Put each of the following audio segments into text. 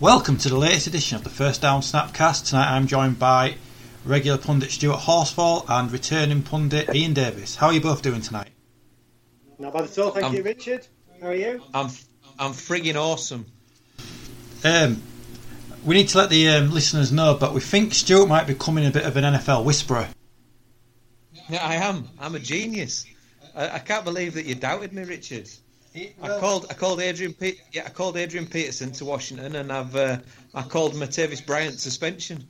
Welcome to the latest edition of the First Down Snapcast. Tonight I'm joined by regular pundit Stuart Horsfall and returning pundit Ian Davis. How are you both doing tonight? Not bad at all, thank I'm- you, Richard. How are you? I'm I'm frigging awesome. Um, we need to let the um, listeners know, but we think Stuart might be becoming a bit of an NFL whisperer. Yeah, I am. I'm a genius. I, I can't believe that you doubted me, Richard. I called I called Adrian Pe- yeah I called Adrian Peterson to Washington and I've uh, I called Martavis Bryant suspension.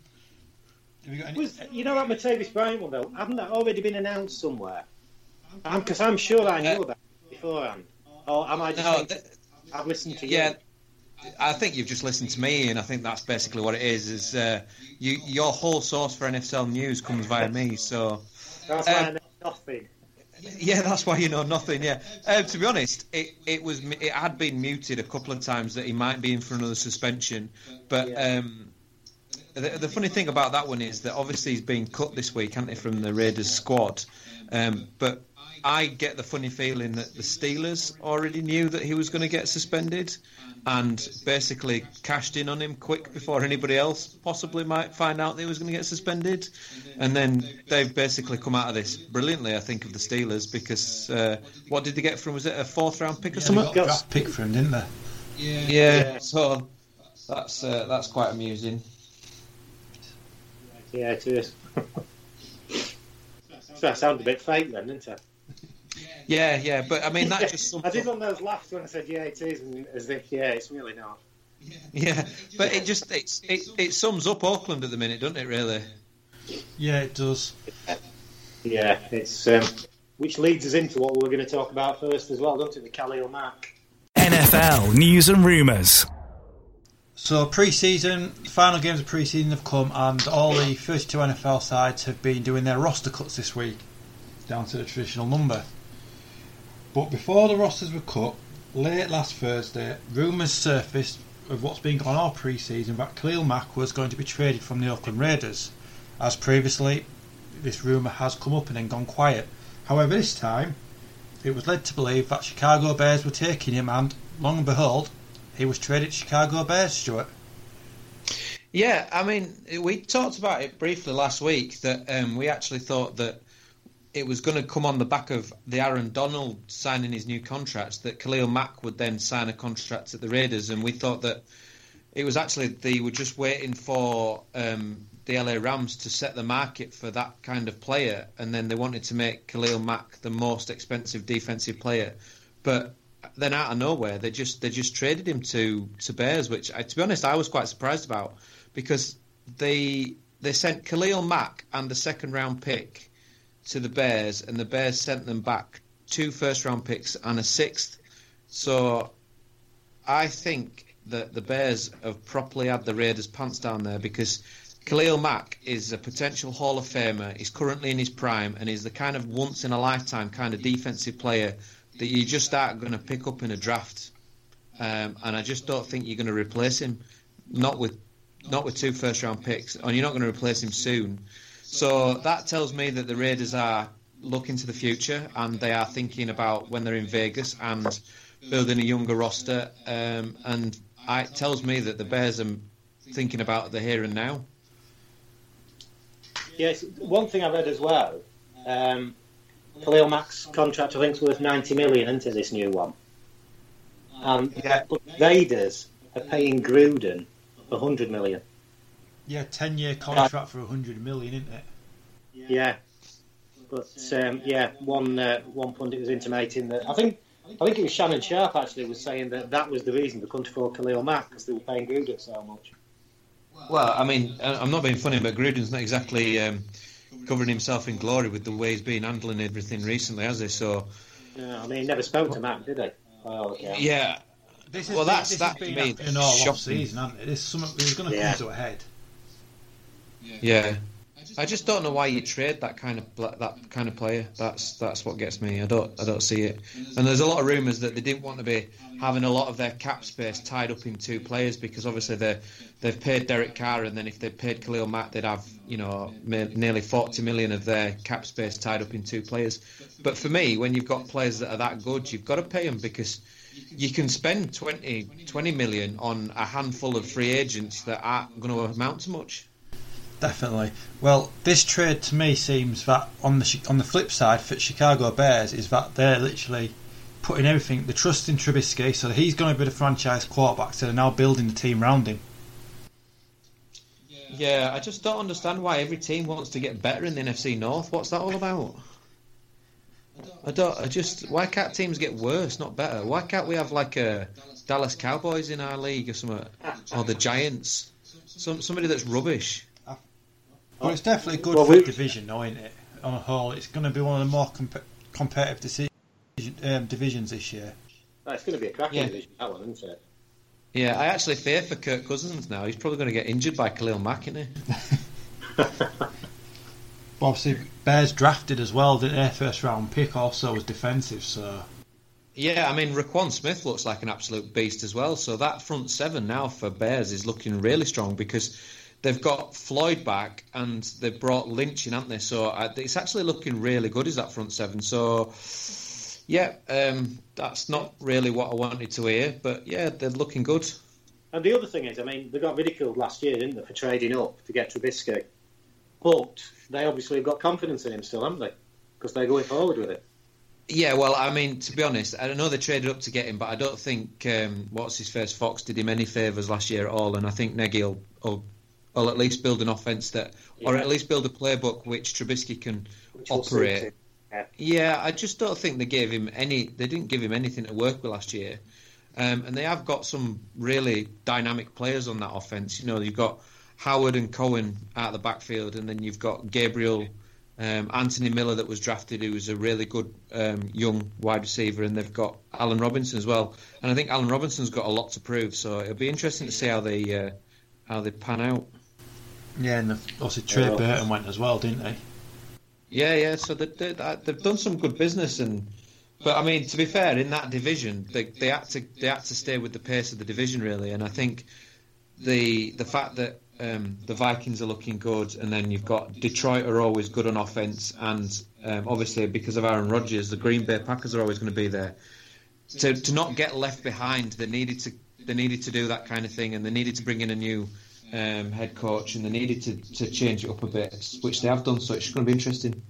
Was, you know that Martavis Bryant one though? Haven't that already been announced somewhere? Because I'm, sure I knew about it beforehand. Or am I just? No, thinking- I've listened to you. Yeah, I think you've just listened to me, and I think that's basically what it is. Is uh, you your whole source for NFL news comes via me, so That's why I um, know nothing. Yeah, that's why you know nothing. Yeah, uh, to be honest, it it was it had been muted a couple of times that he might be in for another suspension, but um, the, the funny thing about that one is that obviously he's been cut this week, hasn't he, from the Raiders squad? Um, but I get the funny feeling that the Steelers already knew that he was going to get suspended, and basically cashed in on him quick before anybody else possibly might find out that he was going to get suspended, and then they've basically come out of this brilliantly. I think of the Steelers because uh, what did they get from? Was it a fourth round pick or Yeah, they something? got a draft pick from him, didn't they? Yeah, yeah. so that's uh, that's quite amusing. Yeah, it is. so that sounded a bit fake then, didn't it? Yeah, yeah, but I mean that just sums I did up- one of those laughs when I said yeah, it is, and as if yeah, it's really not. Yeah, but it just it's, it it sums up Oakland at the minute, doesn't it? Really? Yeah, it does. Yeah, it's um, which leads us into what we were going to talk about first as well, don't it? The Khalil Mack. NFL news and rumours. So pre-season, final games of pre-season have come, and all the 32 NFL sides have been doing their roster cuts this week, down to the traditional number. But before the rosters were cut, late last Thursday, rumours surfaced of what's been going on all pre-season that Khalil Mack was going to be traded from the Oakland Raiders. As previously, this rumour has come up and then gone quiet. However, this time, it was led to believe that Chicago Bears were taking him, and long and behold, he was traded to Chicago Bears, Stuart. Yeah, I mean, we talked about it briefly last week that um, we actually thought that it was going to come on the back of the Aaron Donald signing his new contract, that Khalil Mack would then sign a contract at the Raiders, and we thought that it was actually they were just waiting for um, the LA Rams to set the market for that kind of player, and then they wanted to make Khalil Mack the most expensive defensive player. But then out of nowhere, they just they just traded him to to Bears, which I, to be honest I was quite surprised about because they they sent Khalil Mack and the second round pick to the Bears, and the Bears sent them back two first round picks and a sixth. So I think that the Bears have properly had the Raiders' pants down there because Khalil Mack is a potential Hall of Famer. He's currently in his prime and he's the kind of once in a lifetime kind of defensive player that you just aren't going to pick up in a draft. Um, and I just don't think you're going to replace him, not with not with two first round picks, and you're not going to replace him soon. So that tells me that the Raiders are looking to the future and they are thinking about when they're in Vegas and building a younger roster. Um, and it tells me that the Bears are thinking about the here and now. Yes, one thing I've read as well. Um, Khalil Mack's contract, I think, is worth ninety million into this new one. Um, yeah. But Raiders are paying Gruden hundred million. Yeah, ten year contract for hundred million, isn't it? Yeah, but um, yeah, one uh, one pundit was intimating that I think I think it was Shannon Sharpe actually was saying that that was the reason they couldn't afford Khalil Mack because they were paying Gruden so much. Well, I mean, I'm not being funny, but Gruden's not exactly um, covering himself in glory with the way he's been handling everything recently, has he? So. Yeah, I mean, he never spoke to Mack, did he? Oh, yeah. This well, that's this that has been in all off season, hasn't it? This summer is going to yeah. come to a head. Yeah. I just don't know why you trade that kind of that kind of player. That's that's what gets me. I don't I don't see it. And there's a lot of rumours that they didn't want to be having a lot of their cap space tied up in two players because obviously they they've paid Derek Carr and then if they paid Khalil Mack they'd have you know nearly 40 million of their cap space tied up in two players. But for me, when you've got players that are that good, you've got to pay them because you can spend 20, 20 million on a handful of free agents that aren't going to amount to much. Definitely. Well, this trade to me seems that on the on the flip side for Chicago Bears is that they're literally putting everything, the trust in Trubisky, so he's going to be the franchise quarterback. So they're now building the team around him. Yeah, I just don't understand why every team wants to get better in the NFC North. What's that all about? I don't. I just. Why can't teams get worse, not better? Why can't we have like a Dallas Cowboys in our league or something, or the Giants? Some somebody that's rubbish. Well, it's definitely good well, for we... division, though, isn't it? On a whole, it's going to be one of the more comp- competitive decision, um, divisions this year. Oh, it's going to be a cracking yeah. division, that one, isn't it? Yeah, I actually fear for Kirk Cousins now. He's probably going to get injured by Khalil Mack, isn't he? obviously, Bears drafted as well. Their first round pick also was defensive, so. Yeah, I mean, Roquan Smith looks like an absolute beast as well. So that front seven now for Bears is looking really strong because they've got Floyd back and they've brought Lynch in, haven't they? So uh, it's actually looking really good, is that front seven? So, yeah, um, that's not really what I wanted to hear, but yeah, they're looking good. And the other thing is, I mean, they got ridiculed last year, didn't they, for trading up to get Trubisky? But they obviously have got confidence in him still, haven't they? Because they're going forward with it. Yeah, well, I mean, to be honest, I know they traded up to get him, but I don't think um, what's his face Fox did him any favours last year at all, and I think Nagy will, will, will at least build an offence that, yeah. or at least build a playbook which Trubisky can which operate. Yeah. yeah. I just don't think they gave him any. They didn't give him anything to work with last year, um, and they have got some really dynamic players on that offence. You know, you've got Howard and Cohen out of the backfield, and then you've got Gabriel, um, Anthony Miller that was drafted, who was a really good um, young wide receiver, and they've got Allen Robinson as well. And I think Allen Robinson's got a lot to prove, so it'll be interesting to see how they uh, how they pan out. Yeah, and obviously Trey yeah. Burton went as well, didn't they? Yeah, yeah. So they, they, they've done some good business, and but I mean, to be fair, in that division, they they had to they had to stay with the pace of the division really, and I think the the fact that um, the Vikings are looking good, and then you've got Detroit are always good on offense, and um, obviously because of Aaron Rodgers, the Green Bay Packers are always going to be there. To to not get left behind, they needed to they needed to do that kind of thing, and they needed to bring in a new um, head coach, and they needed to, to change it up a bit, which they have done. So it's going to be interesting.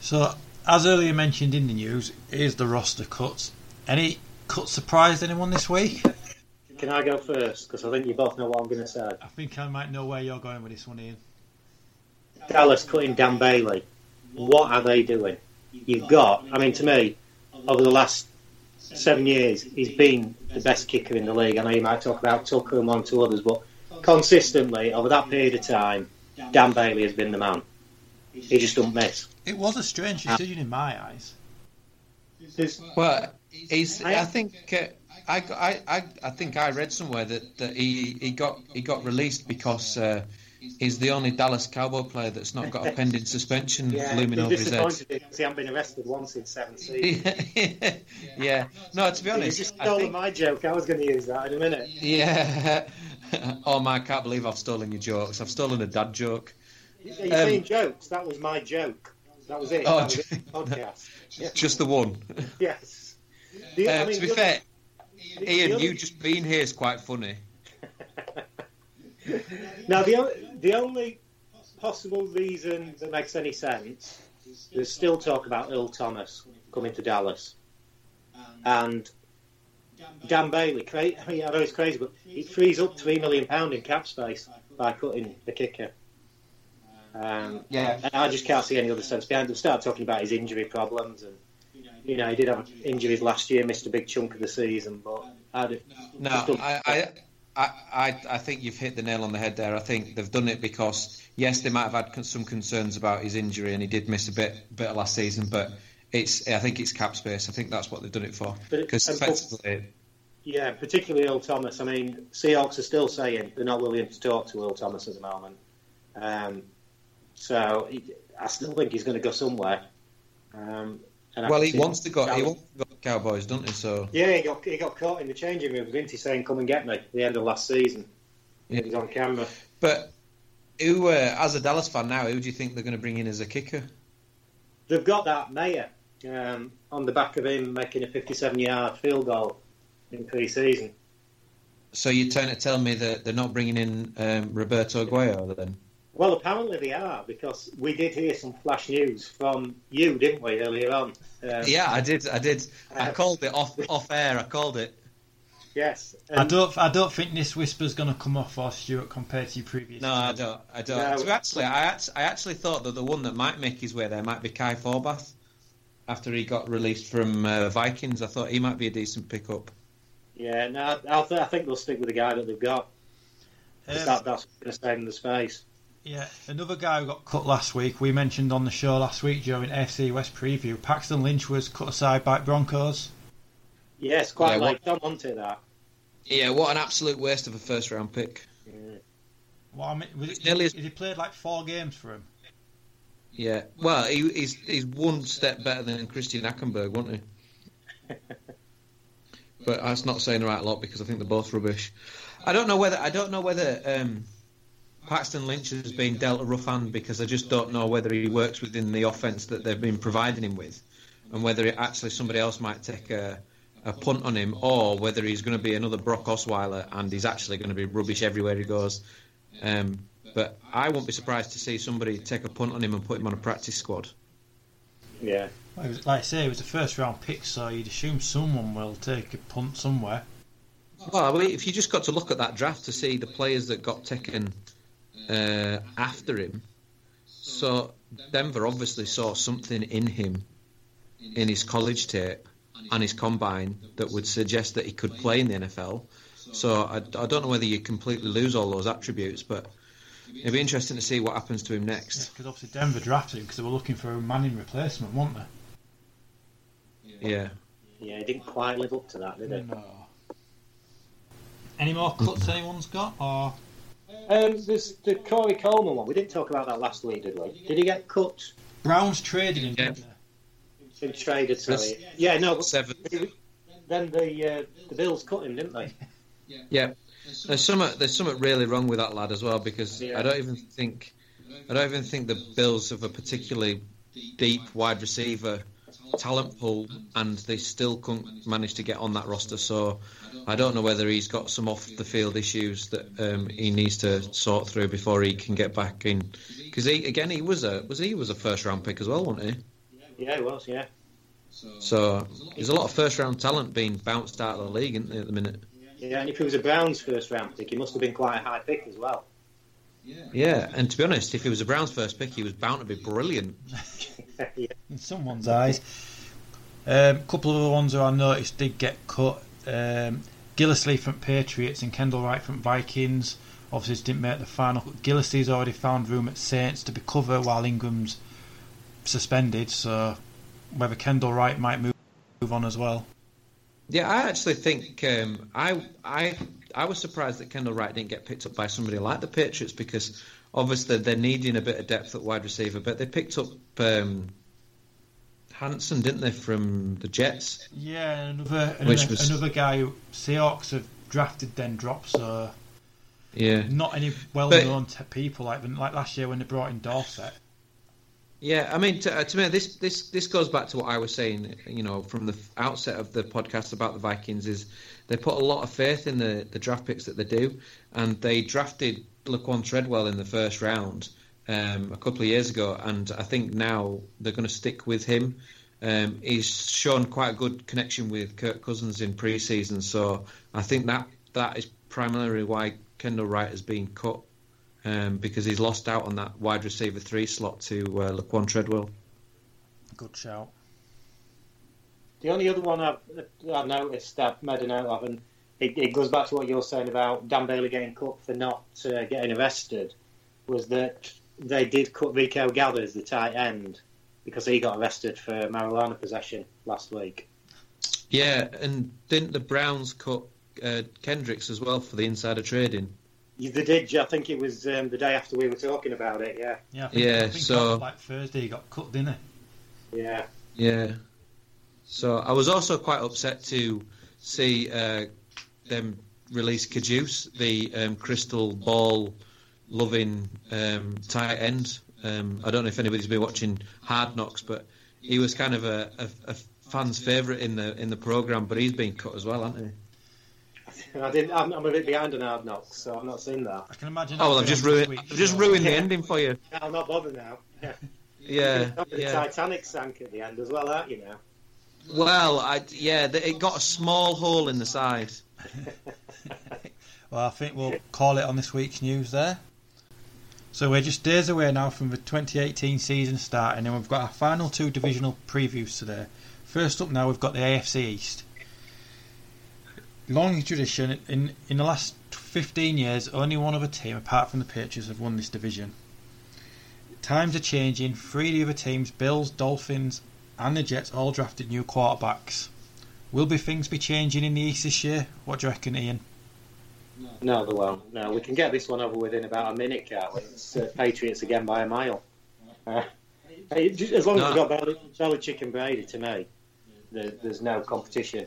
So, as earlier mentioned in the news, is the roster cuts. Any cuts surprised anyone this week? Can I go first? Because I think you both know what I'm going to say. I think I might know where you're going with this one, Ian. Dallas cutting Dan Bailey. What are they doing? You've got, I mean, to me, over the last seven years, he's been the best kicker in the league. I know you might talk about Tucker and one or two others, but consistently over that period of time, Dan Bailey has been the man. He just don't miss. It was a strange decision in my eyes. Well, he's. I think. Uh, I, I, I, I think I read somewhere that, that he, he got he got released because uh, he's the only Dallas Cowboy player that's not got a pending suspension Yeah, looming over his head. he hasn't been arrested once in seven seasons. yeah, no, to be You honest, just I stole think, my joke. I was going to use that in a minute. yeah. oh man, I can't believe I've stolen your jokes. I've stolen a dad joke. You're Um, saying jokes. That was my joke. That was it. Oh, that was it. Podcast. Yeah. Just the one. Yes. The- I Uh, mean, to be fair, the Ian, other- you just being here is quite funny. Now, the, o- the only possible reason that makes any sense, is there's still talk about Earl Thomas coming to Dallas. And Dan Bailey, cra- I, mean, I know it's crazy, but it frees up £3 million in cap space by cutting the kicker. Um, Yeah. And I just can't see any other sense behind it. Start talking about his injury problems. and You know, he did have injuries last year, missed a big chunk of the season, but I No, I, I, I, I, I think you've hit the nail on the head there. I think they've done it because yes, they might have had con- some concerns about his injury and he did miss a bit, bit of last season, but it's, I think it's cap space. I think that's what they've done it for because effectively, Yeah, particularly Earl Thomas. I mean, Seahawks are still saying they're not willing to talk to Earl Thomas at the moment. Um, so he, I still think he's going to go somewhere. Um, and well, he wants to go, he wants to go Cowboys, doesn't he? So Yeah, he got he got caught in the changing room, didn't he? Saying, "Come and get me." At the end of last season, Yeah. he was on camera. But who, uh, as a Dallas fan now, who do you think they're going to bring in as a kicker? They've got that Mayer um, on the back of him making a 57-yard field goal in pre-season. So you're trying to tell me that they're not bringing in um, Roberto Aguayo then? Well, apparently they are because we did hear some flash news from you, didn't we, earlier on? Um, Yeah, I did. I did. I Uh, called it off off air. I called it. Yes. I don't. I don't think this whisper's going to come off for Stuart compared to your previous. No, I don't. I don't. No. So actually, I actually, I actually thought that the one that might make his way there might be Kai Forbath. After he got released from uh, Vikings, I thought he might be a decent pickup. Yeah, no, I, th- I think they'll stick with the guy that they've got. Um, that, that's going to stay in the space. Yeah, another guy who got cut last week. We mentioned on the show last week during AFC West preview. Paxton Lynch was cut aside by Broncos. Yes, quite Yeah, like what- Tom wanted that. Yeah, what an absolute waste of a first round pick. What I mean, was it, Nearly as- he played like four games for him. Yeah, well, he, he's he's one step better than Christian Hackenberg, wasn't he? but that's not saying the right lot because I think they're both rubbish. I don't know whether I don't know whether um, Paxton Lynch has been dealt a rough hand because I just don't know whether he works within the offense that they've been providing him with, and whether it, actually somebody else might take a, a punt on him, or whether he's going to be another Brock Osweiler and he's actually going to be rubbish everywhere he goes. Um, but I won't be surprised to see somebody take a punt on him and put him on a practice squad. Yeah. Well, was, like I say, it was a first round pick, so you'd assume someone will take a punt somewhere. Well, I mean, if you just got to look at that draft to see the players that got taken uh, after him, so Denver obviously saw something in him in his college tape and his combine that would suggest that he could play in the NFL. So I, I don't know whether you completely lose all those attributes, but it'd be interesting to see what happens to him next. Because obviously Denver drafted him because they were looking for a Manning replacement, weren't they? Yeah. Yeah, he didn't quite live up to that, did he? No. Any more cuts anyone's got? Or Um, there's the Corey Coleman one. We didn't talk about that last week, did we? Did he get cut? Browns traded him, didn't they? Been traded, sorry. Yeah, no. Seven. then the uh, the Bills cut him, didn't they? Yeah, there's something there's something really wrong with that lad as well because Yeah. I don't even think I don't even think the Bills have a particularly deep wide receiver talent pool, and they still couldn't manage to get on that roster. So I don't know whether he's got some off the field issues that um, he needs to sort through before he can get back in. Because he again he was a was he was a first round pick as well, wasn't he? Yeah, he was. Yeah. So there's a lot of first round talent being bounced out of the league isn't there, at the minute. Yeah, and if he was a Browns first round pick, he must have been quite a high pick as well. Yeah, and to be honest, if he was a Browns first pick, he was bound to be brilliant. yeah. in someone's eyes. A um, couple of other ones who I noticed did get cut. Um, Gillislee from Patriots and Kendall Wright from Vikings. Obviously, didn't make the final. Gillislee's already found room at Saints to be cover while Ingram's suspended. So whether Kendall Wright might move, move on as well. Yeah, I actually think um, I I I was surprised that Kendall Wright didn't get picked up by somebody like the Patriots because obviously they're needing a bit of depth at wide receiver, but they picked up um, Hanson, didn't they, from the Jets? Yeah, another another, was- another guy who Seahawks have drafted then dropped, so Yeah. not any well-known t- people like like last year when they brought in Dorsett. Yeah, I mean, to, uh, to me, this this this goes back to what I was saying. You know, from the outset of the podcast about the Vikings, is they put a lot of faith in the the draft picks that they do, and they drafted Laquon Treadwell in the first round um, a couple of years ago, and I think now they're going to stick with him. Um, he's shown quite a good connection with Kirk Cousins in pre-season, so I think that that is primarily why Kendall Wright has been cut um, because he's lost out on that wide receiver three slot to uh, Laquon Treadwell. Good shout. The only other one I've, I've noticed, I've made a note of, and it, it goes back to what you're saying about Dan Bailey getting cut for not uh, getting arrested, was that they did cut Rico Gathers, the tight end, because he got arrested for marijuana possession last week. Yeah, and didn't the Browns cut uh, Kendricks as well for the insider trading? Yeah, They did. I think it was um, the day after we were talking about it. Yeah, Yeah, I think, Yeah, I think so- on, like Thursday he got cut, didn't he? yeah. Yeah. So I was also quite upset to see uh, them release Cajuste, the um, crystal ball loving um, tight end. Um, I don't know if anybody's been watching Hard Knocks, but he was kind of a, a, a fan's favourite in the in the program, but he's been cut as well, hasn't he? I didn't. I'm, I'm a bit behind on Hard Knocks, so I'm not seeing that. I can imagine. Oh well, I've just being ruined I've just show. ruined the ending for you. I'll not bother now. Yeah. Yeah, The yeah. Titanic sank at the end as well, aren't you now? Well, I, yeah, it got a small hole in the side. Well, I think we'll call it on this week's news there. So we're just days away now from the 2018 season starting, and we've got our final two divisional previews today. First up now, we've got the AFC East. Long tradition, in in the last 15 years, only one other team, apart from the Patriots, have won this division. Times are changing. Three of the other teams, Bills, Dolphins, and the Jets, all drafted new quarterbacks. Will be things be changing in the East this year? What do you reckon, Ian? No, they won't. No, we can get this one over within about a minute, can't we? It's uh, Patriots again by a mile. Uh, as long as we've got Bel- Belichick and Brady, to me, there, there's no competition.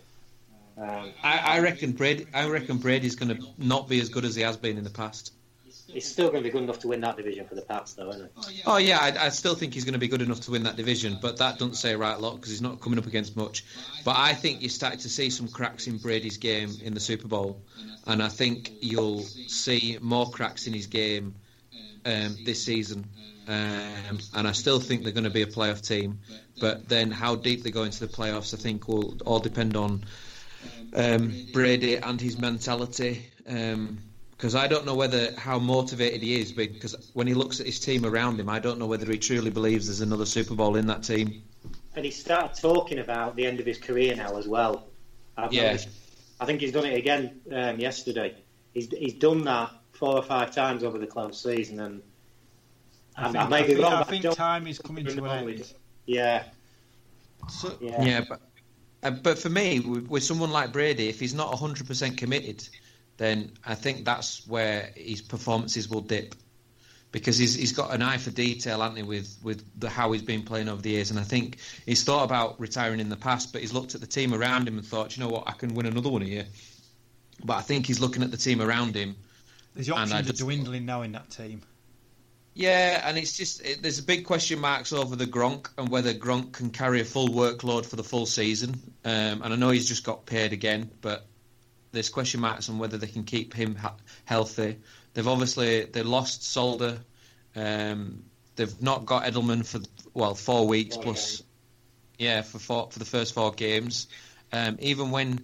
Um, I, I reckon Brady. I reckon Brady's going to not be as good as he has been in the past. He's still going to be good enough to win that division for the Pats, though, isn't he? Oh yeah, I, I still think he's going to be good enough to win that division, but that doesn't say right a lot because he's not coming up against much. But I think you're starting to see some cracks in Brady's game in the Super Bowl, and I think you'll see more cracks in his game um, this season. Um, and I still think they're going to be a playoff team, but then how deep they go into the playoffs, I think will all depend on um, Brady and his mentality. Because I don't know whether how motivated he is, because when he looks at his team around him, I don't know whether he truly believes there's another Super Bowl in that team. And he started talking about the end of his career now as well. I've Yeah. noticed- I think he's done it again um, yesterday. He's he's done that four or five times over the close season, and I I, think, I may I be think, wrong. I think don't- time is coming to an end. Yeah, So, yeah. Yeah, but uh, but for me, with, with someone like Brady, if he's not 100% committed, then I think that's where his performances will dip. Because he's he's got an eye for detail, hasn't he, with with the, how he's been playing over the years, and I think he's thought about retiring in the past, but he's looked at the team around him and thought, you know what, I can win another one here. But I think he's looking at the team around him. I options are just- dwindling now in that team. Yeah, and it's just it, there's a big question marks over the Gronk and whether Gronk can carry a full workload for the full season. Um, and I know he's just got paid again, but there's question marks on whether they can keep him ha- healthy. They've obviously they lost Solder. Um, they've not got Edelman for well four weeks plus. Yeah, for four, for the first four games. Um, even when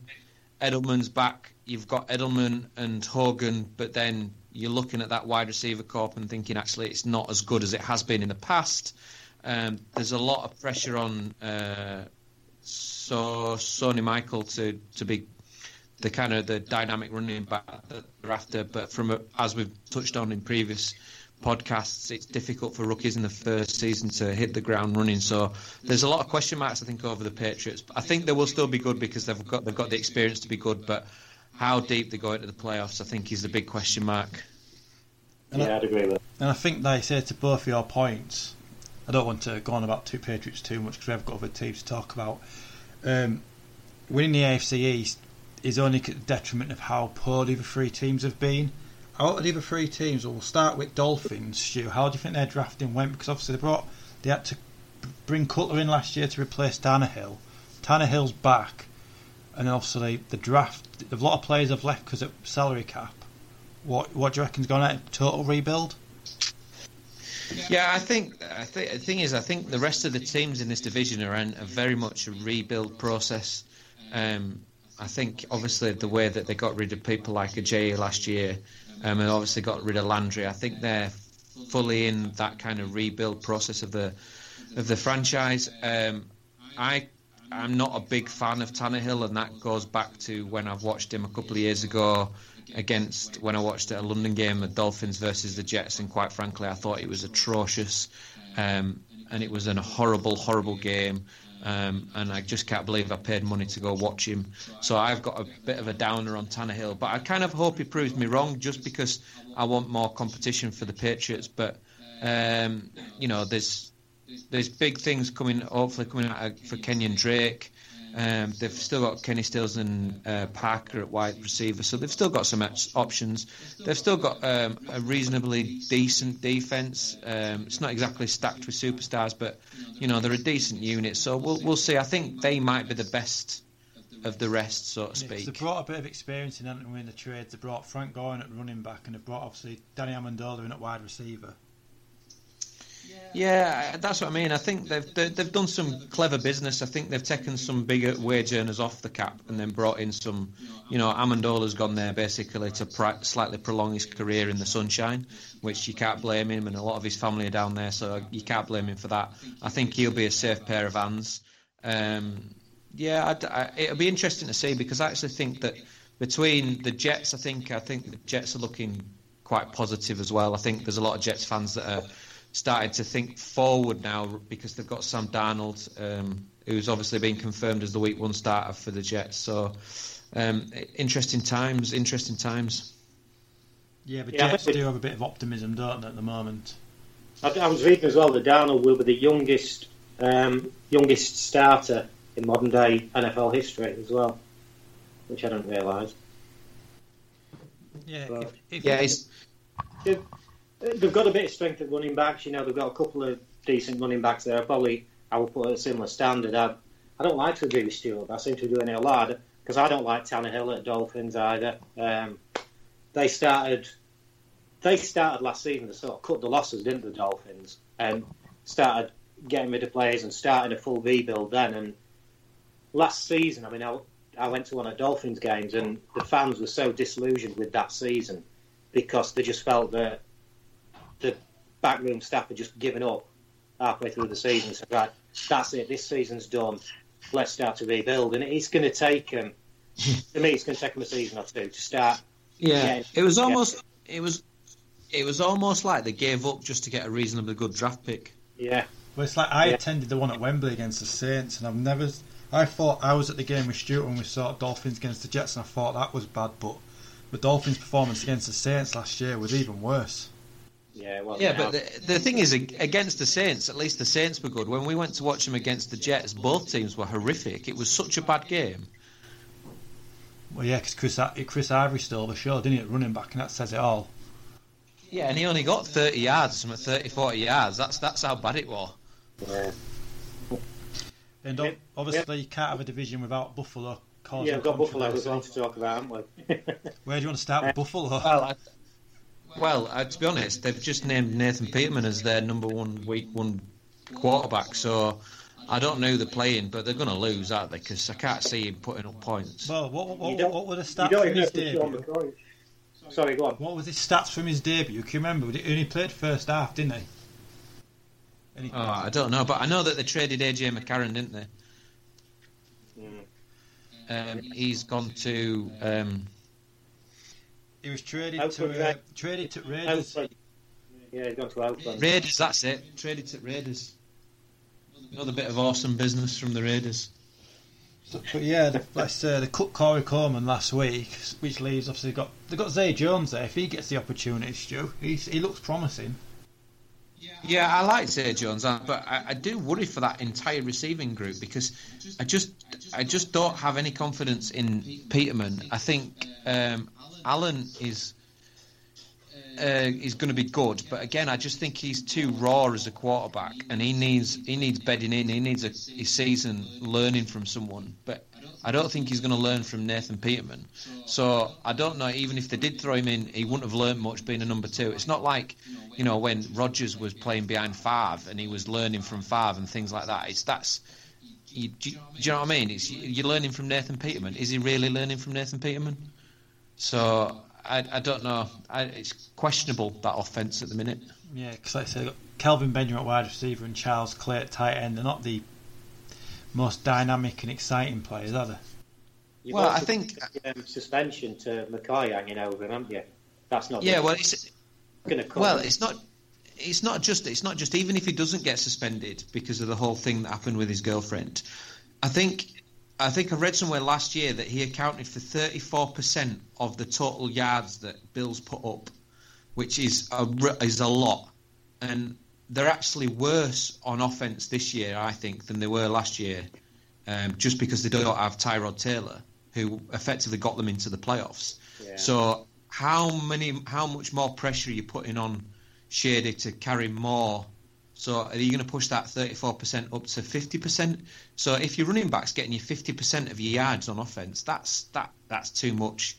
Edelman's back, you've got Edelman and Hogan, but then you're looking at that wide receiver corp and thinking actually it's not as good as it has been in the past. Um, there's a lot of pressure on uh, so Sony Michel to to be the kind of the dynamic running back that they're after, but from a, as we've touched on in previous podcasts, it's difficult for rookies in the first season to hit the ground running. So there's a lot of question marks, I think, over the Patriots. I think they will still be good because they've got they've got the experience to be good. But how deep they go into the playoffs, I think, is the big question mark. Yeah, I, I'd agree with. And I think they say to both of your points. I don't want to go on about two Patriots too much because we've got other teams to talk about. Um, winning the AFC East is only to the detriment of how poorly the three teams have been. Out of the other three teams, we'll start with Dolphins. Stu, how do you think their drafting went? Because obviously they brought they had to bring Cutler in last year to replace Tannehill. Tannehill's back, and obviously the draft. A lot of players have left because of salary cap. What what do you reckon's going on? Total rebuild. Yeah, I think I think the thing is, I think the rest of the teams in this division are in a very much a rebuild process. Um, I think obviously the way that they got rid of people like Ajayi last year, um, and obviously got rid of Landry, I think they're fully in that kind of rebuild process of the of the franchise. Um, I I'm not a big fan of Tannehill, and that goes back to when I've watched him a couple of years ago against when I watched a London game, the Dolphins versus the Jets, and quite frankly, I thought it was atrocious, um, and it was a horrible, horrible game. Um, and I just can't believe I paid money to go watch him. So I've got a bit of a downer on Tannehill, but I kind of hope he proves me wrong, just because I want more competition for the Patriots. But um, you know, there's there's big things coming, hopefully coming out for Kenyan Drake. Um, they've still got Kenny Stills and uh, Parker at wide receiver, so they've still got some options. They've still got um, a reasonably decent defense. Um, it's not exactly stacked with superstars, but you know they're a decent unit. So we'll we'll see. I think they might be the best of the rest, so to speak. They brought a bit of experience in in the trades. They brought Frank Gore at running back, and they brought obviously Danny Amendola in at wide receiver. Yeah, that's what I mean. I think they've they've done some clever business. I think they've taken some bigger wage earners off the cap and then brought in some. You know, Amendola's gone there basically to pri- slightly prolong his career in the sunshine, which you can't blame him, and a lot of his family are down there, so you can't blame him for that. I think he'll be a safe pair of hands. Um, yeah, I, it'll be interesting to see because I actually think that between the Jets, I think I think the Jets are looking quite positive as well. I think there's a lot of Jets fans that are started to think forward now because they've got Sam Darnold, um, who's obviously been confirmed as the Week One starter for the Jets. So um, interesting times, interesting times. Yeah, but yeah, Jets do have a bit of optimism, don't they, at the moment? I, I was reading as well that Darnold will be the youngest um, youngest starter in modern day NFL history as well, which I didn't realise. Yeah, but, if, if yeah, if, They've got a bit of strength at running backs. You know, they've got a couple of decent running backs there. Probably I would put a similar standard. I, I don't like to agree with Stuart. I seem to it a lot because I don't like Tannehill at Dolphins either. Um, they started they started last season to sort of cut the losses, didn't the Dolphins? And started getting rid of players and starting a full rebuild then. And last season, I mean, I, I went to one of Dolphins games and the fans were so disillusioned with that season because they just felt that the backroom staff had just given up halfway through the season. So right, that's it. This season's done. Let's start to rebuild, and it's going to take them. to me, it's going to take them a season or two to start. Yeah, getting, it was almost. It was. It was almost like they gave up just to get a reasonably good draft pick. Yeah. Well, it's like I yeah. attended the one at Wembley against the Saints, and I've never. I thought I was at the game with Stuart when we saw Dolphins against the Jets, and I thought that was bad. But the Dolphins' performance against the Saints last year was even worse. Yeah, well, yeah, but the, the thing is, against the Saints, at least the Saints were good. When we went to watch them against the Jets, both teams were horrific. It was such a bad game. Well, yeah, because Chris, Chris Ivory stole the show, didn't he, at running back, and that says it all. Yeah, and he only got 30 yards, from 30, 40 yards. That's that's how bad it was. Yeah. And obviously, you can't have a division without Buffalo. Yeah, we've got Buffalo as well to talk about, haven't we? Where do you want to start with Buffalo? Well, I, well, uh, to be honest, they've just named Nathan Peterman as their number one week one quarterback. So I don't know who they're playing, but they're going to lose, aren't they? Because I can't see him putting up points. Well, what, what, what, what were the stats from his debut? Sorry, go on. What were the stats from his debut? Can you remember? He only played first half, didn't he? Oh, I don't know, but I know that they traded AJ McCarron, didn't they? Mm. Um, he's gone to. Um, he was traded to uh, traded to Raiders. Yeah, he's gone to Oakland. Raiders, that's it. Traded to Raiders. Another bit of awesome business from the Raiders. But yeah, the, like I said, they cut Corey Coleman last week, which leaves obviously got they got Zay Jones there. If he gets the opportunity, Stu, he's, he looks promising. Yeah, I like Zay Jones, uh, but I, I, do worry for that entire receiving group because I just I just don't have any confidence in Peterman. I think um, Allen is uh, is going to be good, but again, I just think he's too raw as a quarterback, and he needs he needs bedding in. He needs a, a season learning from someone, but I don't think he's going to learn from Nathan Peterman. So I don't know. Even if they did throw him in, he wouldn't have learned much being a number two. It's not like you know when Rodgers was playing behind Favre and he was learning from Favre and things like that. It's that's you, do, do you know what I mean? It's you're learning from Nathan Peterman. Is he really learning from Nathan Peterman? So I, I don't know. I, it's questionable that offense at the minute. Yeah, because like I said, Kelvin Benjamin at wide receiver and Charles Clay at tight end. They're not the most dynamic and exciting players, are they? You've well, I think um, suspension to McCoy hanging over him, haven't you? That's not. Yeah, well, it's going to come. Well, it's not. It's not just. It's not just. Even if he doesn't get suspended because of the whole thing that happened with his girlfriend, I think. I think I read somewhere last year that he accounted for 34% of the total yards that Bills put up, which is a is a lot, and they're actually worse on offense this year, I think, than they were last year, um, just because they don't have Tyrod Taylor, who effectively got them into the playoffs. Yeah. So how many, how much more pressure are you putting on Shady to carry more? So are you going to push that 34% up to 50%? So if your running back's getting you 50% of your yards on offense, that's that that's too much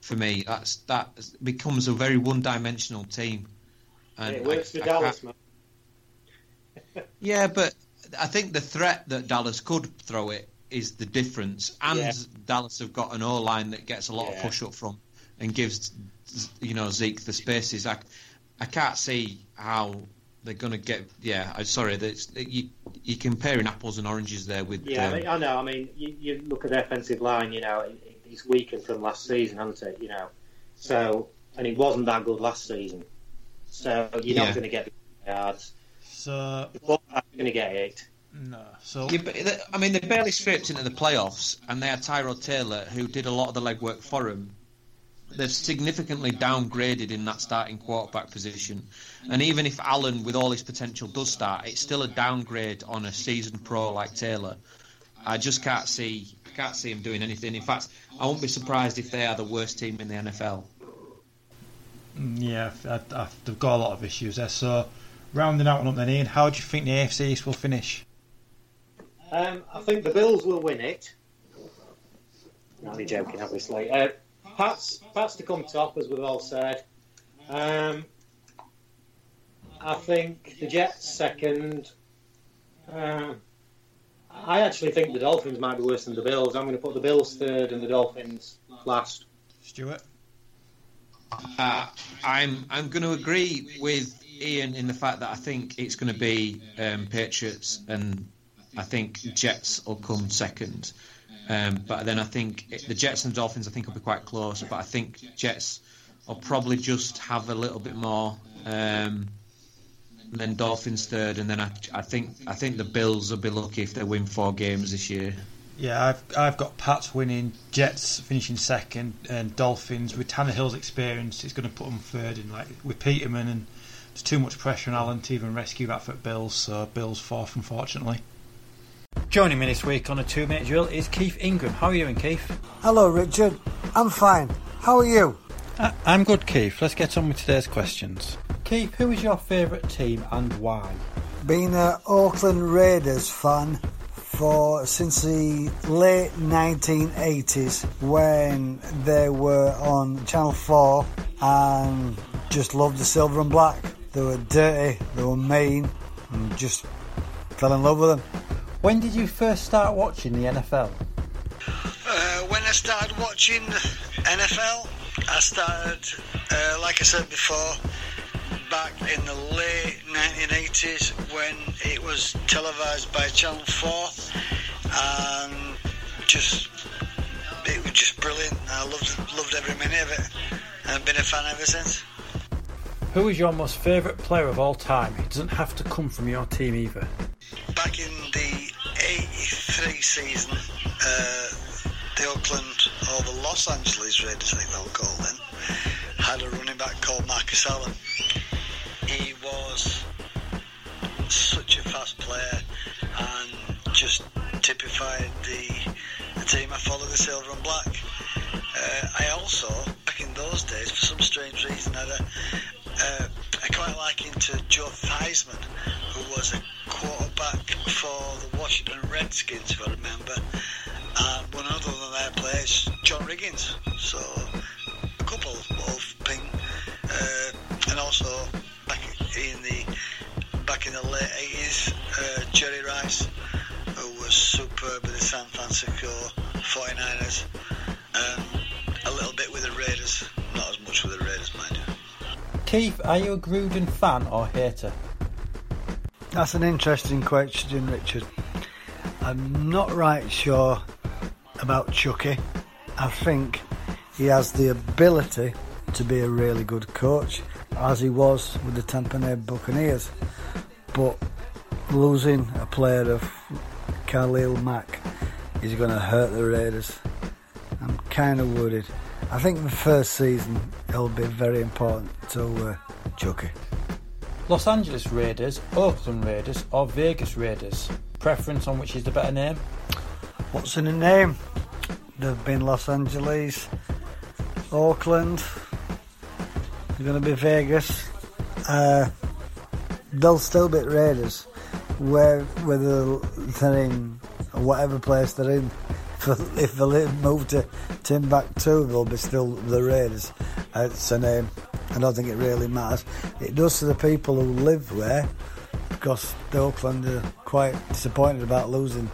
for me. That's that becomes a very one-dimensional team. And it works I, for I Dallas, man. yeah, but I think the threat that Dallas could throw it is the difference, and yeah. Dallas have got an O line that gets a lot yeah. of push up from and gives you know Zeke the spaces. I, I can't see how they're going to get. Yeah, I'm sorry. That you you're comparing apples and oranges there with. Yeah, um, I, mean, I, know. I mean, you, you, look at the offensive line. You know, it, it's weakened from last season, hasn't it? You know, so and it wasn't that good last season. So you're not going to get the yards. So you're going to get it. No. So yeah, but I mean, they barely scraped into the playoffs, and they had Tyrod Taylor, who did a lot of the legwork for them. They've significantly downgraded in that starting quarterback position, and even if Allen, with all his potential, does start, it's still a downgrade on a seasoned pro like Taylor. I just can't see, can't see him doing anything. In fact, I won't be surprised if they are the worst team in the NFL. Yeah, I, I, they've got a lot of issues there. So rounding out one up then, Ian, how do you think the AFC East will finish? Um, I think the Bills will win it. Not only joking, obviously. Uh, Pats, Pats to come top, as we've all said. Um, I think the Jets second. Uh, I actually think the Dolphins might be worse than the Bills. I'm going to put the Bills third and the Dolphins last. Stuart. Uh, I'm I'm going to agree with Ian in the fact that I think it's going to be um, Patriots and I think Jets will come second. Um, but then I think it, the Jets and Dolphins I think will be quite close. But I think Jets will probably just have a little bit more. Um, then Dolphins third, and then I, I think I think the Bills will be lucky if they win four games this year. Yeah, I've I've got Pats winning, Jets finishing second, and Dolphins with Tannehill's experience it's going to put them third. In like with Peterman and there's too much pressure on Allen to even rescue that for Bills, so Bills fourth, unfortunately. Joining me this week on a two minute drill is Keith Ingram. How are you doing, Keith? Hello, Richard. I'm fine. How are you? Uh, I'm good, Keith. Let's get on with today's questions. Keith, who is your favourite team and why? Been an Oakland Raiders fan for since the late 1980s when they were on Channel 4 and just loved the silver and black. They were dirty, they were mean, and just fell in love with them. When did you first start watching the NFL? Uh, when I started watching NFL, I started, uh, like I said before, back in the late 1980s when it was televised by Channel 4 and just it was just brilliant. I loved loved every minute of it and I've been a fan ever since. Who is your most favourite player of all time? It doesn't have to come from your team either. Back in the 83 season, uh, the Oakland or the Los Angeles Raiders, I think they were called then, had a running back called Marcus Allen. He was such a fast player and just typified the, the team I followed, the silver and black. Uh, I also, back in those days, for some strange reason, had a, uh, I quite likened to Joe Theismann, who was a quarterback for the Washington Redskins, if I remember, and one other than their players, John Riggins. So a couple of ping, uh, and also back in the back in the late 80s, uh, Jerry Rice, who was superb with the San Francisco 49ers, and a little bit with the Raiders, not as much with the Raiders, mind. Keith, are you a Gruden fan or hater? That's an interesting question, Richard. I'm not right sure about Chucky. I think he has the ability to be a really good coach, as he was with the Tampa Bay Buccaneers. But losing a player of Khalil Mack is going to hurt the Raiders. I'm kind of worried. I think the first season it'll be very important to uh, Chucky. Los Angeles Raiders, Oakland Raiders, or Vegas Raiders? Preference on which is the better name? What's in the name? They've been Los Angeles, Oakland. They're going to be Vegas. Uh, they'll still be Raiders, where whether they're in whatever place they're in. If they move to Timbuktu, they'll be still the Raiders. It's a name. I don't think it really matters. It does to the people who live there, because the Oakland are quite disappointed about losing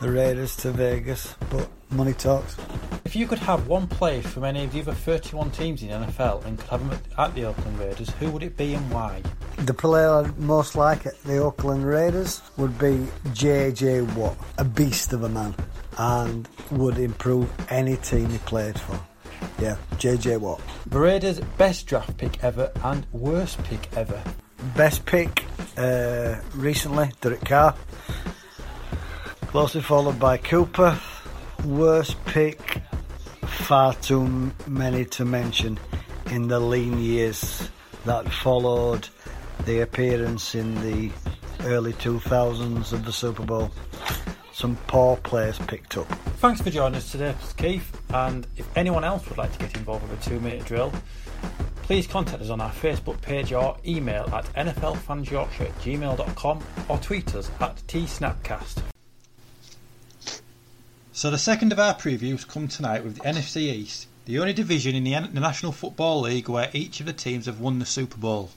the Raiders to Vegas, but money talks. If you could have one player from any of the other 31 teams in the NFL and could have him at the Oakland Raiders, who would it be and why? The player I'd most like at the Oakland Raiders would be J.J. Watt, a beast of a man, and would improve any team he played for. Yeah, J.J. Watt. Raiders' best draft pick ever and worst pick ever. Best pick uh, recently, Derek Carr. Closely followed by Cooper. Worst pick, far too many to mention in the lean years that followed the appearance in the early 2000s of the Super Bowl. Some poor players picked up. Thanks for joining us today, Keith. And if anyone else would like to get involved with a two minute drill, please contact us on our Facebook page or email at nflfansyorkshire at gmail.com or tweet us at tsnapcast. So the second of our previews come tonight with the NFC East, the only division in the, National Football League where each of the teams have won the Super Bowl.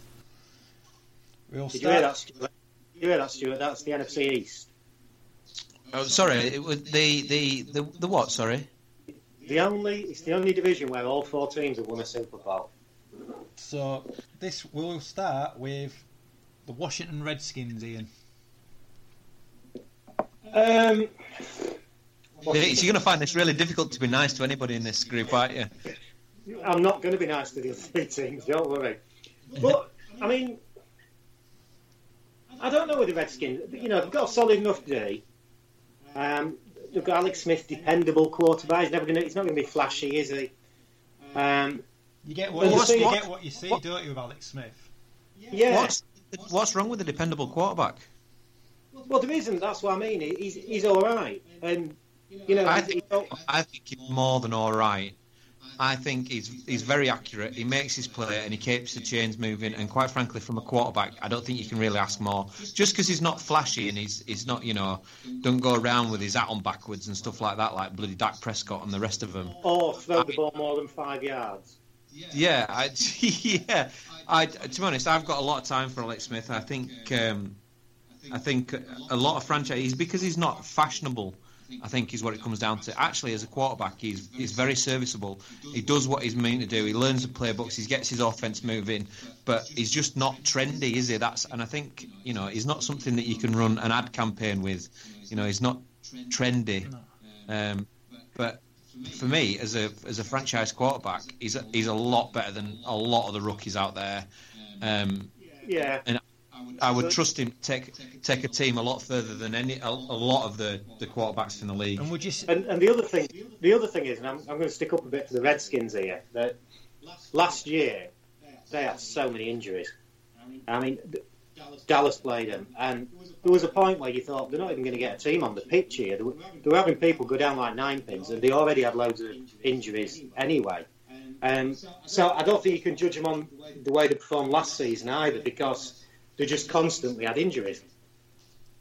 We'll Did you hear that, Stuart? Did you hear that, Stuart? That's the NFC East. Oh, sorry. It was the, the, the, the what? Sorry. The only it's the only division where all four teams have won a Super Bowl. So this will start with the Washington Redskins, Ian. Um, so you're going to find this really difficult to be nice to anybody in this group, aren't you? I'm not going to be nice to the other three teams. Don't worry. But I mean, I don't know with the Redskins. You know, they've got a solid enough day. Um, they've got Alex Smith, dependable quarterback. He's never going. He's not going to be flashy, is he? Um, you get what, you, see, you get what you see, what, don't you, with Alex Smith? Yeah. What's, what's wrong with a dependable quarterback? Well, there isn't. That's what I mean. He's he's all right, and you know, I think, I think he's more than all right. I think he's he's very accurate. He makes his play and he keeps the chains moving. And quite frankly, from a quarterback, I don't think you can really ask more. Just because he's not flashy and he's he's not you know don't go around with his hat on backwards and stuff like that, like bloody Dak Prescott and the rest of them. Or throw I the ball more than five yards. Yeah, I, yeah. I, to be honest, I've got a lot of time for Alex Smith. I think um, I think a lot of franchises because he's not fashionable I think is what it comes down to. Actually, as a quarterback, he's he's very serviceable. He does what he's meant to do. He learns the playbooks. He gets his offense moving, but he's just not trendy, is he? That's and I think you know he's not something that you can run an ad campaign with. You know, he's not trendy. Um, but for me, as a as a franchise quarterback, he's a, he's a lot better than a lot of the rookies out there. Um, yeah. And I would trust him to take take a team a lot further than any a, a lot of the, the quarterbacks in the league. And would you? And, and the other thing, the other thing is, and I'm, I'm going to stick up a bit for the Redskins here. That last year they had so many injuries. I mean, Dallas played them, and there was a point where you thought they're not even going to get a team on the pitch here. They were, they were having people go down like nine pins, and they already had loads of injuries anyway. Um, so I don't think you can judge them on the way they performed last season either, because they just constantly had injuries.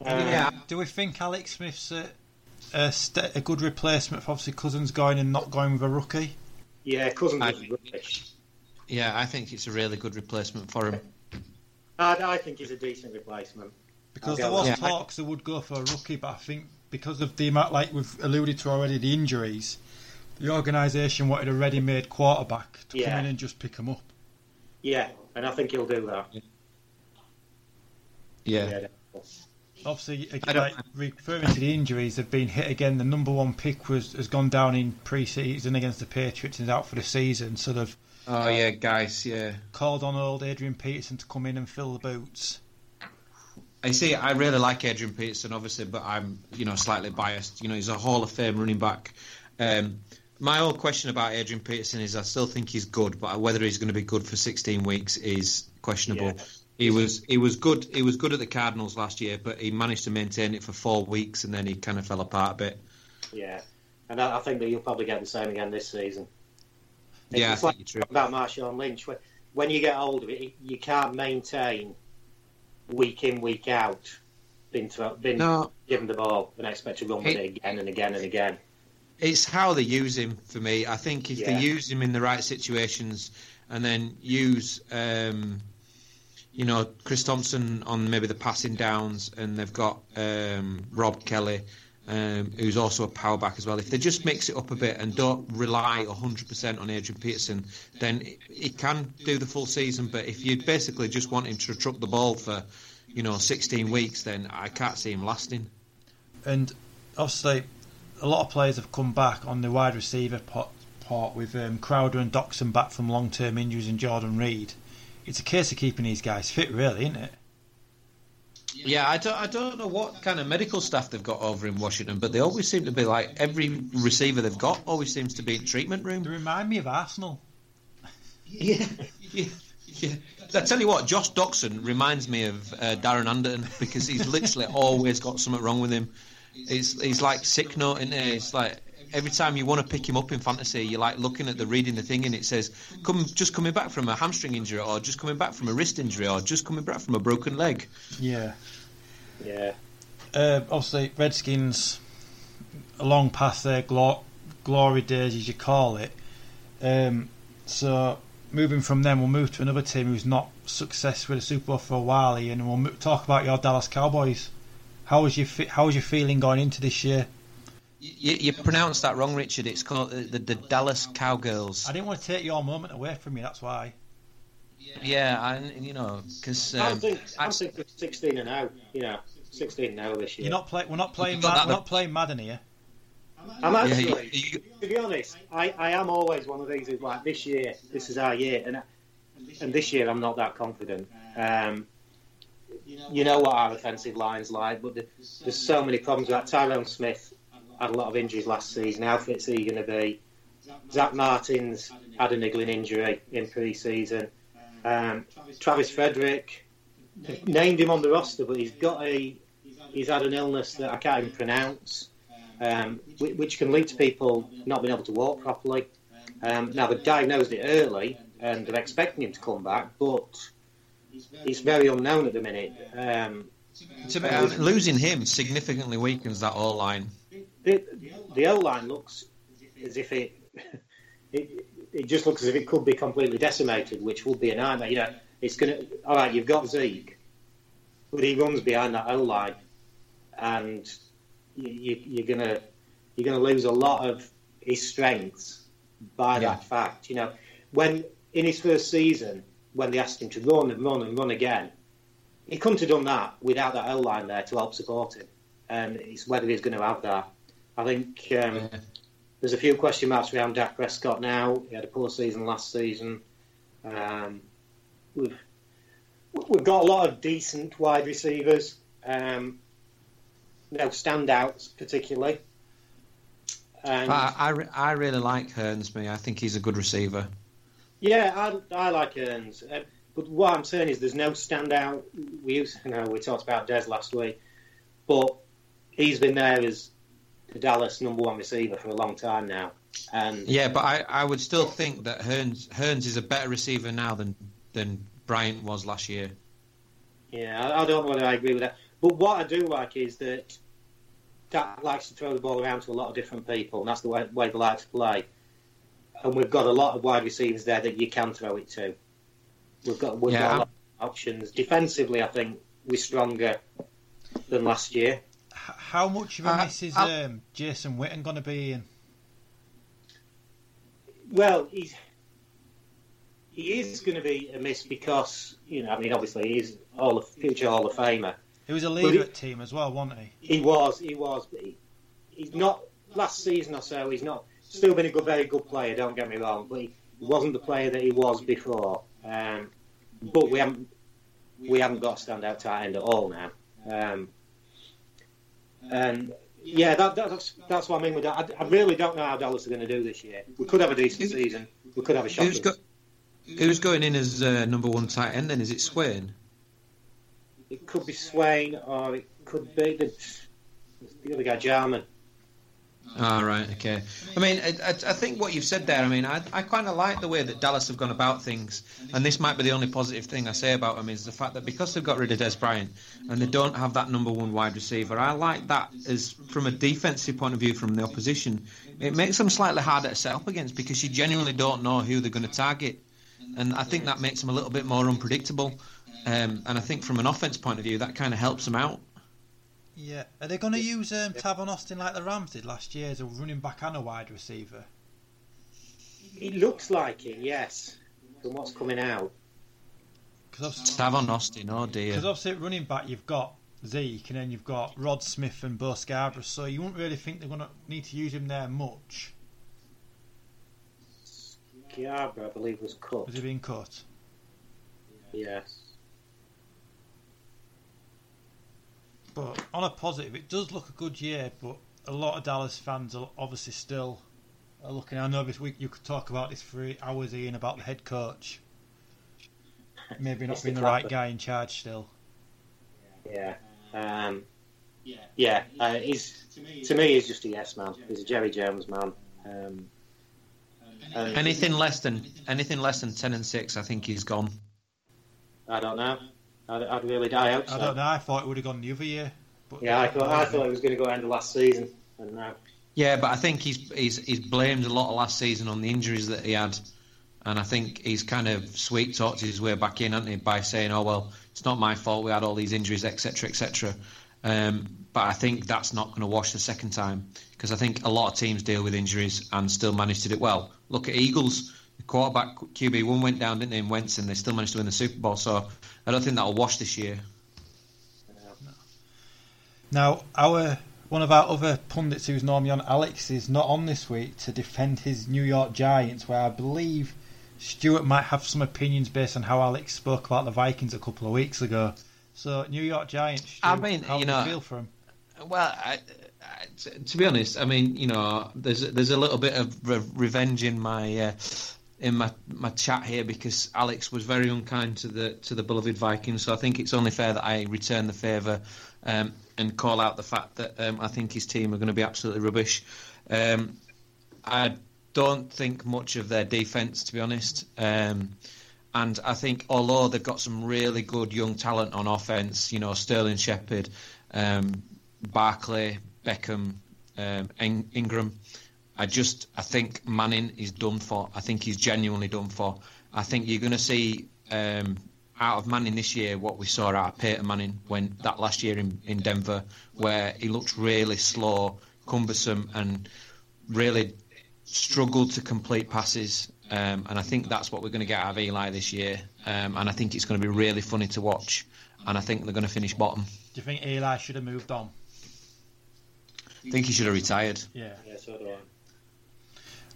Um, yeah. Do we think Alex Smith's a, a, st- a good replacement for obviously Cousins going and not going with a rookie? Yeah, Cousins I, is rubbish. Yeah, I think it's a really good replacement for him. I, I think he's a decent replacement. Because there was yeah, talks I, they would go for a rookie, but I think because of the amount, like we've alluded to already, the injuries, the organisation wanted a ready-made quarterback to yeah. come in and just pick him up. Yeah, and I think he'll do that. Yeah. yeah Obviously, like, referring to the injuries, they've been hit again. The number one pick was has gone down in pre-season against the Patriots and is out for the season. So they've oh yeah, guys, yeah, called on old Adrian Peterson to come in and fill the boots. I see. I really like Adrian Peterson, obviously, but I'm you know slightly biased. You know, he's a Hall of Fame running back. Um, my whole question about Adrian Peterson is I still think he's good, but whether he's going to be good for 16 weeks is questionable. Yeah. He was he was good. He was good at the Cardinals last year, but he managed to maintain it for four weeks, and then he kind of fell apart a bit. Yeah, and I, I think that you'll probably get the same again this season. It's, yeah, it's like you're true. about Marshawn Lynch. When, when you get older, it, you can't maintain week in week out. Been, throw, been no. given the ball and expect to run with it again and again and again. It's how they use him for me. I think if Yeah. they use him in the right situations and then use, um, you know, Chris Thompson on maybe the passing downs, and they've got um, Rob Kelley, um, who's also a power back as well. If they just mix it up a bit and don't rely 100% on Adrian Peterson, then it can do the full season. But if you basically just want him to truck the ball for, you know, 16 weeks, then I can't see him lasting. And obviously, a lot of players have come back on the wide receiver part with um, Crowder and Doctson back from long term injuries and Jordan Reed. It's a case of keeping these guys fit, really, isn't it? Yeah, I don't, I don't know what kind of medical staff they've got over in Washington, but they always seem to be like every receiver they've got always seems to be in treatment room. They remind me of Arsenal. Yeah, yeah, yeah. I tell you what, Josh Doctson reminds me of uh, Darren Anderton because he's literally always got something wrong with him. He's he's like sick note in there. It's like every time you want to pick him up in fantasy, you're like looking at the reading the thing and it says, "Come, just coming back from a hamstring injury, or just coming back from a wrist injury, or just coming back from a broken leg." Yeah. Yeah. Uh, obviously, Redskins, along past their glo- glory days, as you call it. Um, so, moving from them, we'll move to another team who's not successful with the Super Bowl for a while, Ian, and we'll mo- talk about your Dallas Cowboys. How was your fe- How was your feeling going into this year? You, you pronounced that wrong, Richard. It's called the, the, the Dallas Cowgirls. I didn't want to take your moment away from you. That's why. Yeah, and you know, because I um, think I think we're 16 and now. You know, 16 now this year. You're not play- We're not playing. got Mad- we're not playing Madden here. I'm Yeah, actually, you- to be honest, I, I am always one of these who's like, this year, this is our year, and and this year I'm not that confident. Um, you know what our offensive line's like, but the, there's so many problems with that. Tyron Smith had a lot of injuries last season. How fit's he going to be? Zack Martin's had a niggling injury in pre-season. Um, Travis Frederick named him on the roster, but he's got a he's had an illness that I can't even pronounce, um, which, can lead to people not being able to walk properly. Um, now they've diagnosed it early and they're expecting him to come back, but he's very unknown at the minute. Um, losing him significantly weakens that all line. The the O line looks as if it, it it just looks as if it could be completely decimated, which would be a nightmare. You know, it's gonna all right. You've got Zeke, but he runs behind that O line, and you, you, you're gonna you're gonna lose a lot of his strengths by Yeah. that fact. You know, when in his first season, when they asked him to run and run and run again, he couldn't have done that without that O line there to help support him. And it's whether he's going to have that. I think um, there's a few question marks around Dak Prescott now. He had a poor season last season. Um, we've we've got a lot of decent wide receivers. Um, no standouts particularly. And I, I, re- I really like Hurns, me. I think he's a good receiver. yeah, I, I like Earns. Uh, but what I'm saying is, there's no standout. We used, you know, we talked about Des last week, but he's been there as Dallas number one receiver for a long time now. And Yeah, but I, I would still think that Hurns, Hurns is a better receiver now than, than Bryant was last year. Yeah, I, I don't know whether I agree with that. But what I do like is that Dak likes to throw the ball around to a lot of different people, and that's the way, way they like to play. And we've got a lot of wide receivers there that you can throw it to. We've got we've Yeah, got a lot of options. Defensively, I think we're stronger than last year. How much of a Uh, miss is um, Jason Witten going to be in? Well, he's he is going to be a miss because you know, I mean, obviously he's all of future Hall of Famer. He was a leader at team as well, wasn't he? He was, he was, but he, he's not. Last season or so, he's not. Still been a good, very good player. Don't get me wrong, but he wasn't the player that he was before. Um, but we haven't, we haven't got a standout tight end at all now. Um, and yeah, that, that's that's what I mean with that. I, I really don't know how Dallas are going to do this year. We could have a decent season. We could have a shot. Who's, go, who's going in as uh, number one tight end then? Is it Swaim? It could be Swaim, or it could be the, the other guy, Jarwin. Ah, right, okay. I mean, I, I, I think what you've said there, I mean, I, I kind of like the way that Dallas have gone about things, and this might be the only positive thing I say about them is the fact that because they've got rid of Des Bryant and they don't have that number one wide receiver, I like that as from a defensive point of view from the opposition. It makes them slightly harder to set up against because you genuinely don't know who they're going to target, and I think that makes them a little bit more unpredictable. Um, and I think from an offense point of view, that kind of helps them out. Yeah. Are they going to use um, Tavon Austin like the Rams did last year as a running back and a wide receiver? It looks like it, yes, from what's coming out. Tavon Austin, oh dear. Because obviously at running back you've got Zeke and then you've got Rod Smith and Bo Scarborough, so you wouldn't really think they're going to need to use him there much. Scarborough, I believe, was cut. Was he being cut? Yes. But on a positive, it does look a good year. But a lot of Dallas fans are obviously still are looking. I know this week you could talk about this for hours, Ian, about the head coach. Maybe not being the right guy in charge still. Yeah. Um, yeah. Uh, he's to me, he's just a yes man. He's a Jerry Jones man. Um, and Anything less than anything less than ten and six, I think he's gone. I don't know. I'd, I'd really die out. I don't know. I thought it would have gone the other year. But Yeah, I thought I thought it was going to go end of last season, and now. Yeah, but I think he's he's he's blamed a lot of last season on the injuries that he had, and I think he's kind of sweet talked his way back in, hasn't he, by saying, "Oh well, it's not my fault. We had all these injuries, etc., etc." Um, but I think that's not going to wash the second time because I think a lot of teams deal with injuries and still manage to do it well. Look at Eagles. The quarterback QB one went down, didn't they, in Wentz, and they still managed to win the Super Bowl. So I don't think that'll wash this year. Now, our one of our other pundits who's normally on, Alex, is not on this week to defend his New York Giants, where I believe Stuart might have some opinions based on how Alex spoke about the Vikings a couple of weeks ago. So, New York Giants, Stu, I mean, how you do know, feel for him? Well, I, I, t- to be honest, I mean, you know, there's there's a little bit of re- revenge in my uh, in my my chat here because Alex was very unkind to the to the beloved Vikings, so I think it's only fair that I return the favour um, and call out the fact that um, I think his team are going to be absolutely rubbish. Um, I don't think much of their defence, to be honest. Um, and I think although they've got some really good young talent on offense, you know Sterling Shepard, um, Barkley, Beckham, um, In- Ingram, I just I think Manning is done for. I think he's genuinely done for. I think you're going to see um, out of Manning this year what we saw out of Peyton Manning when that last year in, in Denver, where he looked really slow, cumbersome, and really struggled to complete passes. Um, and I think that's what we're going to get out of Eli this year. Um, and I think it's going to be really funny to watch. And I think they're going to finish bottom. Do you think Eli should have moved on? I think he should have retired. Yeah. Yeah, so do I.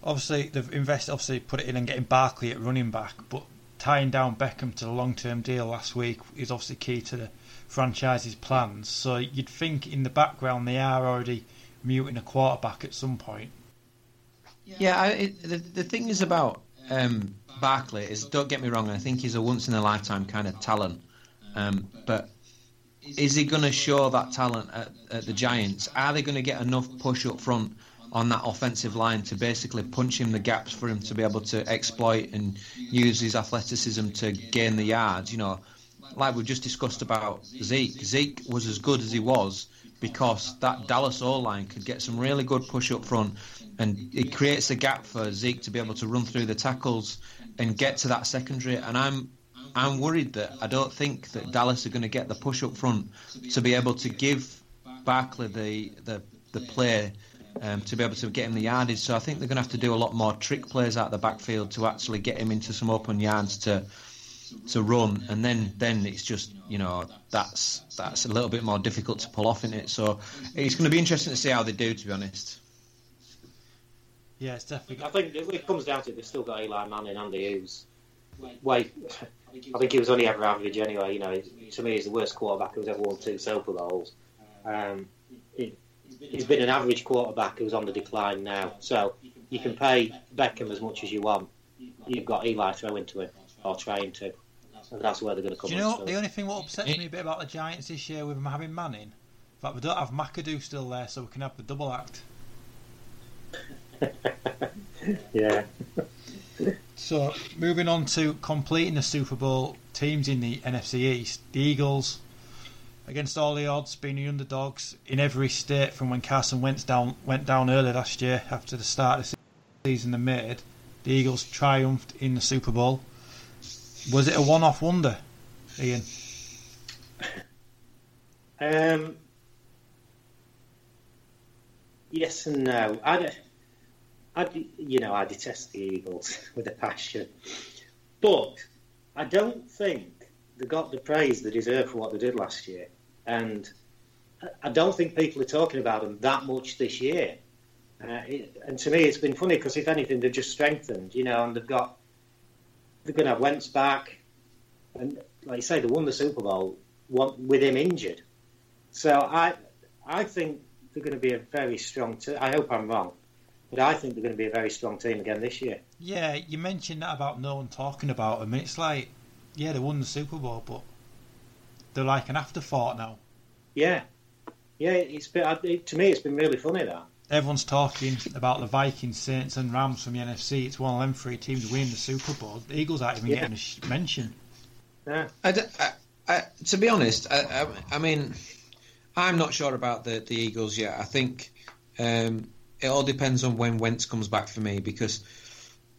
Obviously, they've invested, obviously put it in and getting Barkley at running back, but tying down Beckham to the long-term deal last week is obviously key to the franchise's plans. So you'd think in the background they are already muting a quarterback at some point. Yeah, I, it, the the thing is about um, Barkley is don't get me wrong. I think he's a once in a lifetime kind of talent, um, but is he going to show that talent at, at the Giants? Are they going to get enough push up front on that offensive line to basically punch him the gaps for him to be able to exploit and use his athleticism to gain the yards? You know, like we just discussed about Zeke. Zeke was as good as he was because that Dallas O line could get some really good push up front, and it creates a gap for Zeke to be able to run through the tackles and get to that secondary. And I'm I'm worried that I don't think that Dallas are going to get the push up front to be able to give Barkley the the the play. Um, to be able to get him the yardage, so I think they're going to have to do a lot more trick plays out the backfield to actually get him into some open yards to to run, and then then it's just you know that's that's a little bit more difficult to pull off in it. So it's going to be interesting to see how they do. To be honest. Yeah, it's definitely. I think it comes down to it, they've still got Eli Manning and Andy Hughes. Wait, I think he was only ever average anyway. You know, to me, he's the worst quarterback who's ever won two Super Bowls. Um, he, he's been an average quarterback who's on the decline now. So you can pay Beckham as much as you want. You've got Eli throwing to him or trying to. And that's where they're going to come. Do you know the only thing what upsets me a bit about the Giants this year with them having Manning? In fact, we don't have McAdoo still there, so we can have the double act. yeah. so moving on to completing the Super Bowl teams in the NFC East, the Eagles, against all the odds, being the underdogs in every state from when Carson Wentz down went down early last year after the start of the season they made. The Eagles triumphed in the Super Bowl. Was it a one-off wonder, Ian? Um, yes and no. I, I, you know, I detest the Eagles with a passion, but I don't think they got the praise they deserve for what they did last year, and I don't think people are talking about them that much this year. Uh, it, and to me, it's been funny because if anything, they've just strengthened, you know, and they've got they're going to have Wentz back, and like you say, they won the Super Bowl with him injured. So I, I think they're going to be a very strong team. I hope I'm wrong, but I think they're going to be a very strong team again this year. Yeah, you mentioned that about no one talking about them. It's like, yeah, they won the Super Bowl, but they're like an afterthought now. Yeah, yeah. It's been it, to me, it's been really funny that everyone's talking about the Vikings, Saints, and Rams from the NFC. It's one of them three teams winning the Super Bowl. The Eagles aren't even yeah. getting a mention. Yeah. I, I, I, to be honest, I, I, mean, I'm not sure about the, the Eagles yet. I think um, it all depends on when Wentz comes back for me because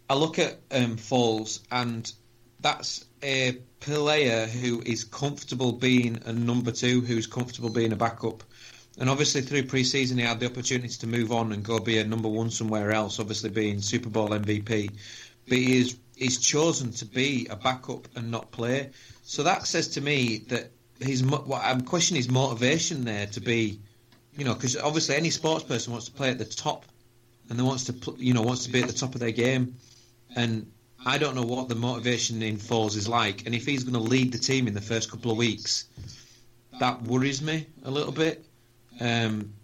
I look at um, Foles and that's a player who is comfortable being a number two, who's comfortable being a backup. And obviously, through pre-season, he had the opportunity to move on and go be a number one somewhere else. Obviously, being Super Bowl MVP, but he is he's chosen to be a backup and not play. So that says to me that. What I'm questioning his motivation there to be, you know, because obviously any sports person wants to play at the top, and they wants to, you know, wants to be at the top of their game, and I don't know what the motivation in Foles is like, and if he's going to lead the team in the first couple of weeks, that worries me a little bit. Um,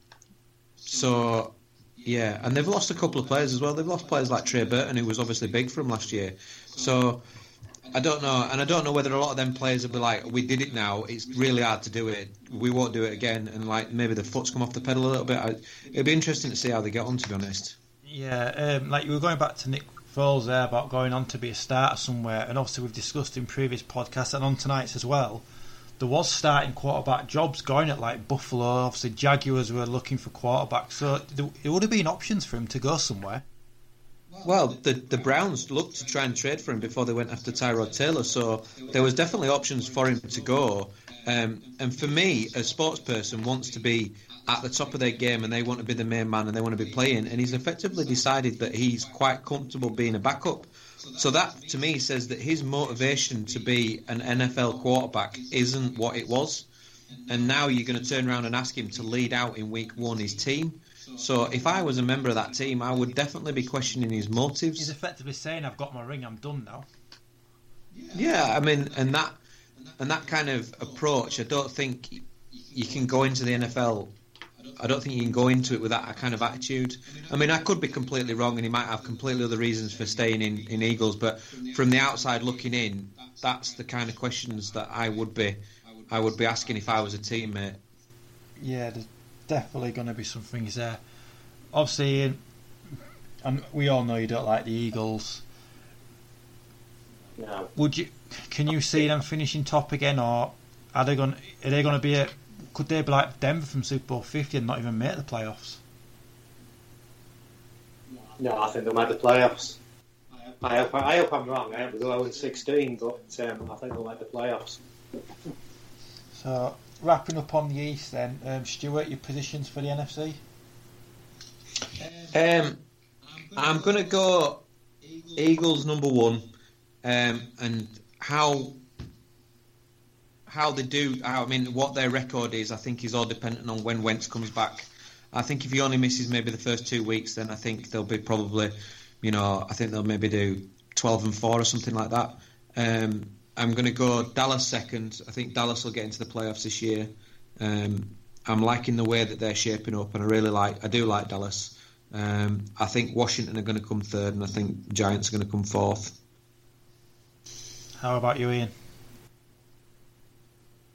so yeah, and they've lost a couple of players as well. They've lost players like Trey Burton, who was obviously big for them last year. So I don't know, and I don't know whether a lot of them players will be like, "We did it now. It's really hard to do it. We won't do it again." And like maybe the foot's come off the pedal a little bit. It'd be interesting to see how they get on. To be honest. Yeah, um, like you were going back to Nick Foles there about going on to be a starter somewhere, and obviously we've discussed in previous podcasts and on tonight's as well there was starting quarterback jobs going at like Buffalo. Obviously, Jaguars were looking for quarterbacks, so it would have been options for him to go somewhere. Well, the the Browns looked to try and trade for him before they went after Tyrod Taylor, so there was definitely options for him to go. Um, and for me, a sports person wants to be at the top of their game and they want to be the main man and they want to be playing. And he's effectively decided that he's quite comfortable being a backup. So that to me says that his motivation to be an NFL quarterback isn't what it was. And now you're going to turn around and ask him to lead out in week one his team. So if I was a member of that team, I would definitely be questioning his motives. He's effectively saying, "I've got my ring. I'm done now." Yeah, I mean, and that and that kind of approach, I don't think you can go into the NFL. I don't think you can go into it with that kind of attitude. I mean, I could be completely wrong, and he might have completely other reasons for staying in, in Eagles. But from the outside looking in, that's the kind of questions that I would be I would be asking if I was a teammate. Yeah, there's definitely going to be some things there. Obviously, and um, we all know you don't like the Eagles. No. Would you? Can you see them finishing top again, or are they going? Are they going to be a? Could they be like Denver from Super Bowl Fifty and not even make the playoffs? No, I think they'll make the playoffs. I hope, I hope I'm wrong. I hope they go 0 16, but um, I think they'll make the playoffs. So wrapping up on the East, then um, Stuart, your positions for the NFC. Um, I'm going to go Eagles number one, um, and how how they do. I mean, what their record is, I think, is all dependent on when Wentz comes back. I think if he only misses maybe the first two weeks, then I think they'll be probably, you know, I think they'll maybe do 12 and four or something like that. Um, I'm going to go Dallas second. I think Dallas will get into the playoffs this year. Um, I'm liking the way that they're shaping up, and I really like. I do like Dallas. Um, I think Washington are going to come third, and I think Giants are going to come fourth. How about you, Ian?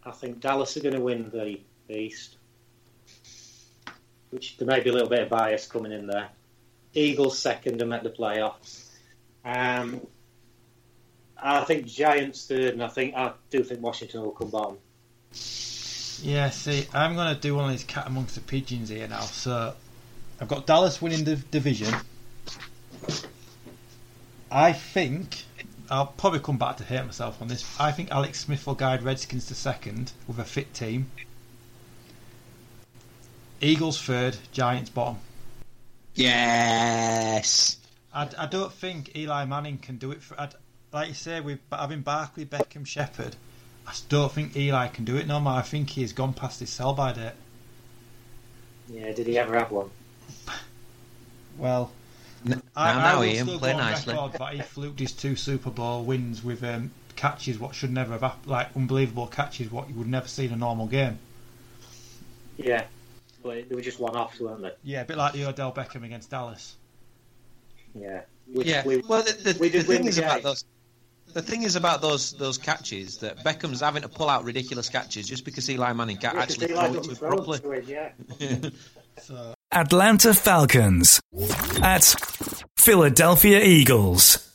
I think Dallas are going to win the East, which there may be a little bit of bias coming in there. Eagles second and make the playoffs. Um, I think Giants third, and I think I do think Washington will come bottom. Yeah, see, I'm going to do one of these cat amongst the pigeons here now. So, I've got Dallas winning the division. I think I'll probably come back to hate myself on this. I think Alex Smith will guide Redskins to second with a fit team. Eagles third, Giants bottom. Yes. I, I don't think Eli Manning can do it. For, I'd, like you say, with having Barkley, Beckham, Shepard, I don't think Eli can do it no more. I think he's gone past his sell by date. Yeah, did he ever have one? Well, N- I, now, I now will Ian, still play go nicely. record that he fluked his two Super Bowl wins with um, catches what should never have happened, like unbelievable catches what you would never see in a normal game. Yeah, but they were just one offs, weren't they? Yeah, a bit like the Odell Beckham against Dallas. Yeah. Which yeah. we- well, the, the, we the thing the is about those. The thing is about those those catches that Beckham's having to pull out ridiculous catches just because Eli Manning can't Yeah, 'cause actually Eli throw it to him throw it properly. to him, yeah. So Atlanta Falcons at Philadelphia Eagles.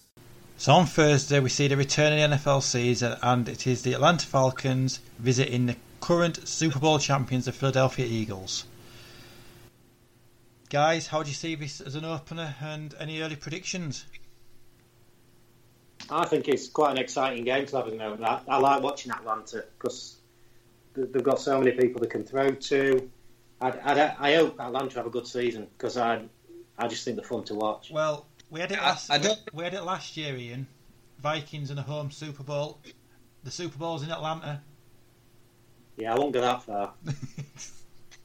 So on Thursday we see the return of the NFL season, and it is the Atlanta Falcons visiting the current Super Bowl champions, the Philadelphia Eagles. Guys, how do you see this as an opener, and any early predictions? I think it's quite an exciting game to have at the moment. I, I like watching Atlanta because they've got so many people they can throw to. I, I, I hope Atlanta have a good season because I, I just think they're fun to watch. Well, we had it last. I don't- we had it last year, Ian. Vikings in a home Super Bowl. The Super Bowl's in Atlanta. Yeah, I won't go that far. I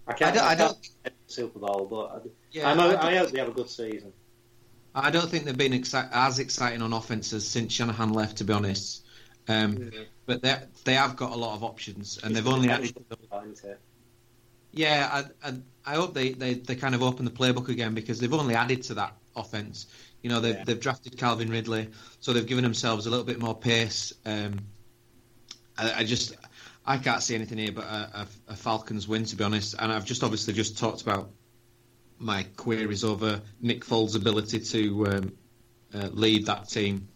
I can't. don't- I I don't- can't Super Bowl, but I, Yeah, I, know, I I hope they have a good season. I don't think they've been exci- as exciting on offenses since Shanahan left, to be honest. Um, But they they have got a lot of options, and they've only added. Yeah, I, I, I hope they, they, they kind of open the playbook again because they've only added to that offense. You know, they've, Yeah. they've drafted Calvin Ridley, so they've given themselves a little bit more pace. Um, I, I just I can't see anything here but a, a, a Falcons win, to be honest. And I've just obviously just talked about my queries over Nick Foles' ability to um, uh, lead that team.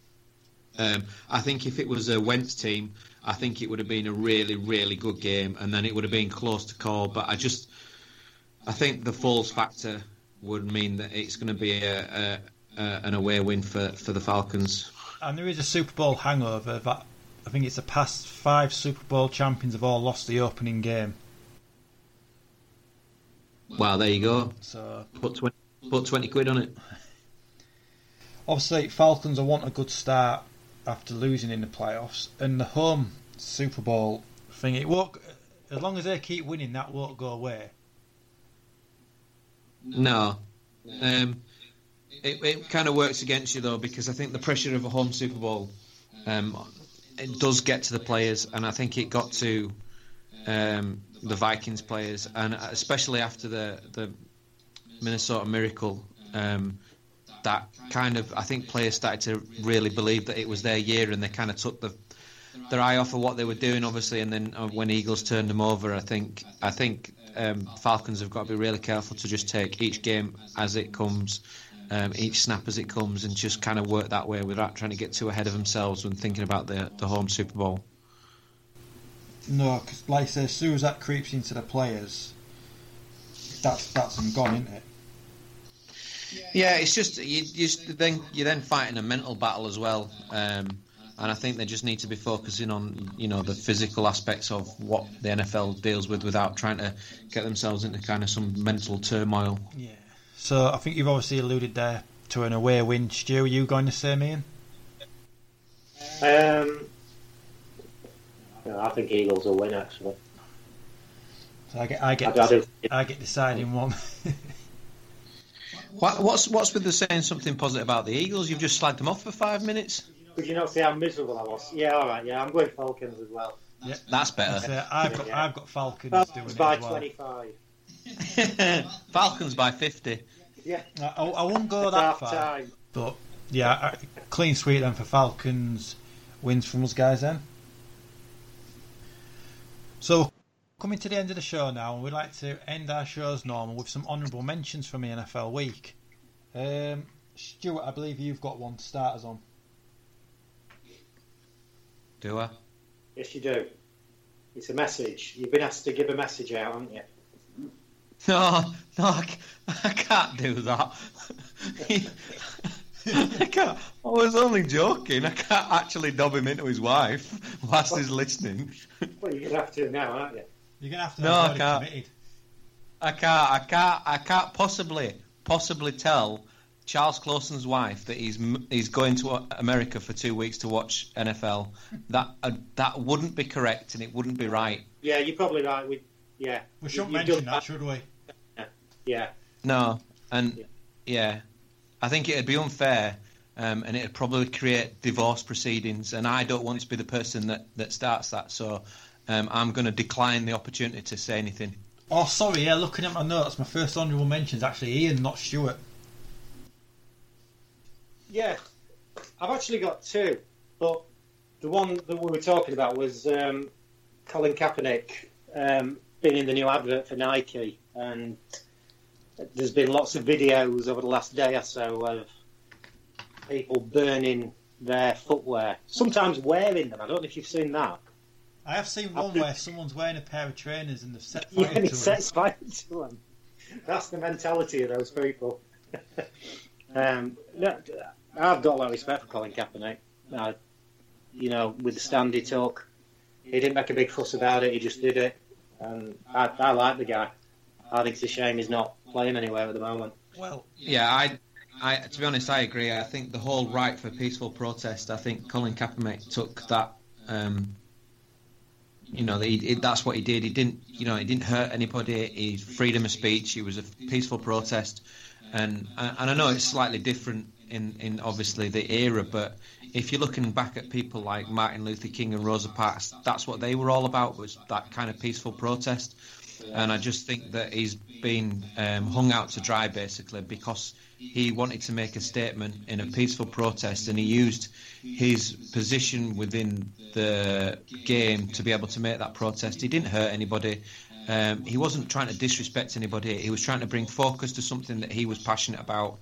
Um, I think if it was a Wentz team, I think it would have been a really, really good game, and then it would have been close to call. But I just, I think the Foles factor would mean that it's going to be a, a, a, an away win for, for the Falcons. And there is a Super Bowl hangover that I think it's the past five Super Bowl champions have all lost the opening game. Wow, there you go. So Put twenty, put twenty quid on it. obviously Falcons will want a good start after losing in the playoffs, and the home Super Bowl thing it won't. As long as they keep winning, that won't go away. No. Um, it, it kind of works against you though because I think the pressure of a home Super Bowl, um, it does get to the players, and I think it got to um, the Vikings players, and especially after the the Minnesota Miracle. Um, that kind of, I think players started to really believe that it was their year, and they kind of took the their eye off of what they were doing, obviously. And then uh, when Eagles turned them over, I think I think um, Falcons have got to be really careful to just take each game as it comes, um, each snap as it comes, and just kind of work that way without trying to get too ahead of themselves when thinking about the the home Super Bowl. No, because like I say, as soon as that creeps into the players, that's that's them gone, isn't it? Yeah, it's just you, you then you're then fighting a mental battle as well, um, and I think they just need to be focusing on you know the physical aspects of what the NFL deals with without trying to get themselves into kind of some mental turmoil. Yeah. So I think you've obviously alluded there to an away win. Stu, are you going to say, Ian? Um, I think Eagles will win actually. So I get I get I, I, I get deciding one. What, what's what's with the saying something positive about the Eagles? You've just slagged them off for five minutes. Could you not see how miserable I was? Yeah, all right. Yeah, I'm going Falcons as well. Yeah, that's better. So I've got I've got Falcons, Falcons doing by it as well. 25. Falcons by fifty. Yeah, I, I won't go It's that half far, time. but yeah, clean sweep then for Falcons wins from us guys then. So coming to the end of the show now, and we'd like to end our show as normal with some honourable mentions from the NFL week. Um, Stuart, I believe you've got one to start us on. Do I? Yes, you do. It's a message. You've been asked to give a message out, haven't you? No, no, I can't do that. I can't. I was only joking. I can't actually dob him into his wife whilst he's listening. Well, you're gonna have to now, aren't you? You're gonna have to No, have I can't. committed. I can't. I can't. I can't possibly, possibly tell Charles Clausen's wife that he's he's going to America for two weeks to watch NFL. That uh, that wouldn't be correct and it wouldn't be right. Yeah, you're probably right. We, yeah. We shouldn't You've mention done that, should we? Yeah. No, and yeah, I think it'd be unfair, um, and it'd probably create divorce proceedings. And I don't want to be the person that, that starts that. So um, I'm going to decline the opportunity to say anything. Oh, sorry. Yeah, looking at my notes, my first honourable mention is actually Ian, not Stuart. Yeah, I've actually got two, but the one that we were talking about was um, Colin Kaepernick um, being in the new advert for Nike, and there's been lots of videos over the last day or so of people burning their footwear, sometimes wearing them. I don't know if you've seen that. I have seen one where someone's wearing a pair of trainers and they've set Yeah, fire and it to sets fire to them. That's the mentality of those people. um, no, I've got a lot of respect for Colin Kaepernick. Uh, you know, with the stand he took, he didn't make a big fuss about it. He just did it, and I, I like the guy. I think it's a shame he's not playing anywhere at the moment. Well, Yeah, I, I to be honest, I agree. I think the whole right for peaceful protest. I think Colin Kaepernick took that. Um, you know, he, he- that's what he did. He didn't, you know, he didn't hurt anybody. He freedom of speech. It was a peaceful protest, and and I know it's slightly different in in obviously the era, but if you're looking back at people like Martin Luther King and Rosa Parks, that's what they were all about was that kind of peaceful protest. And I just think that he's been um, hung out to dry basically because he wanted to make a statement in a peaceful protest and he used his position within the game to be able to make that protest. He didn't hurt anybody. Um, he wasn't trying to disrespect anybody. He was trying to bring focus to something that he was passionate about.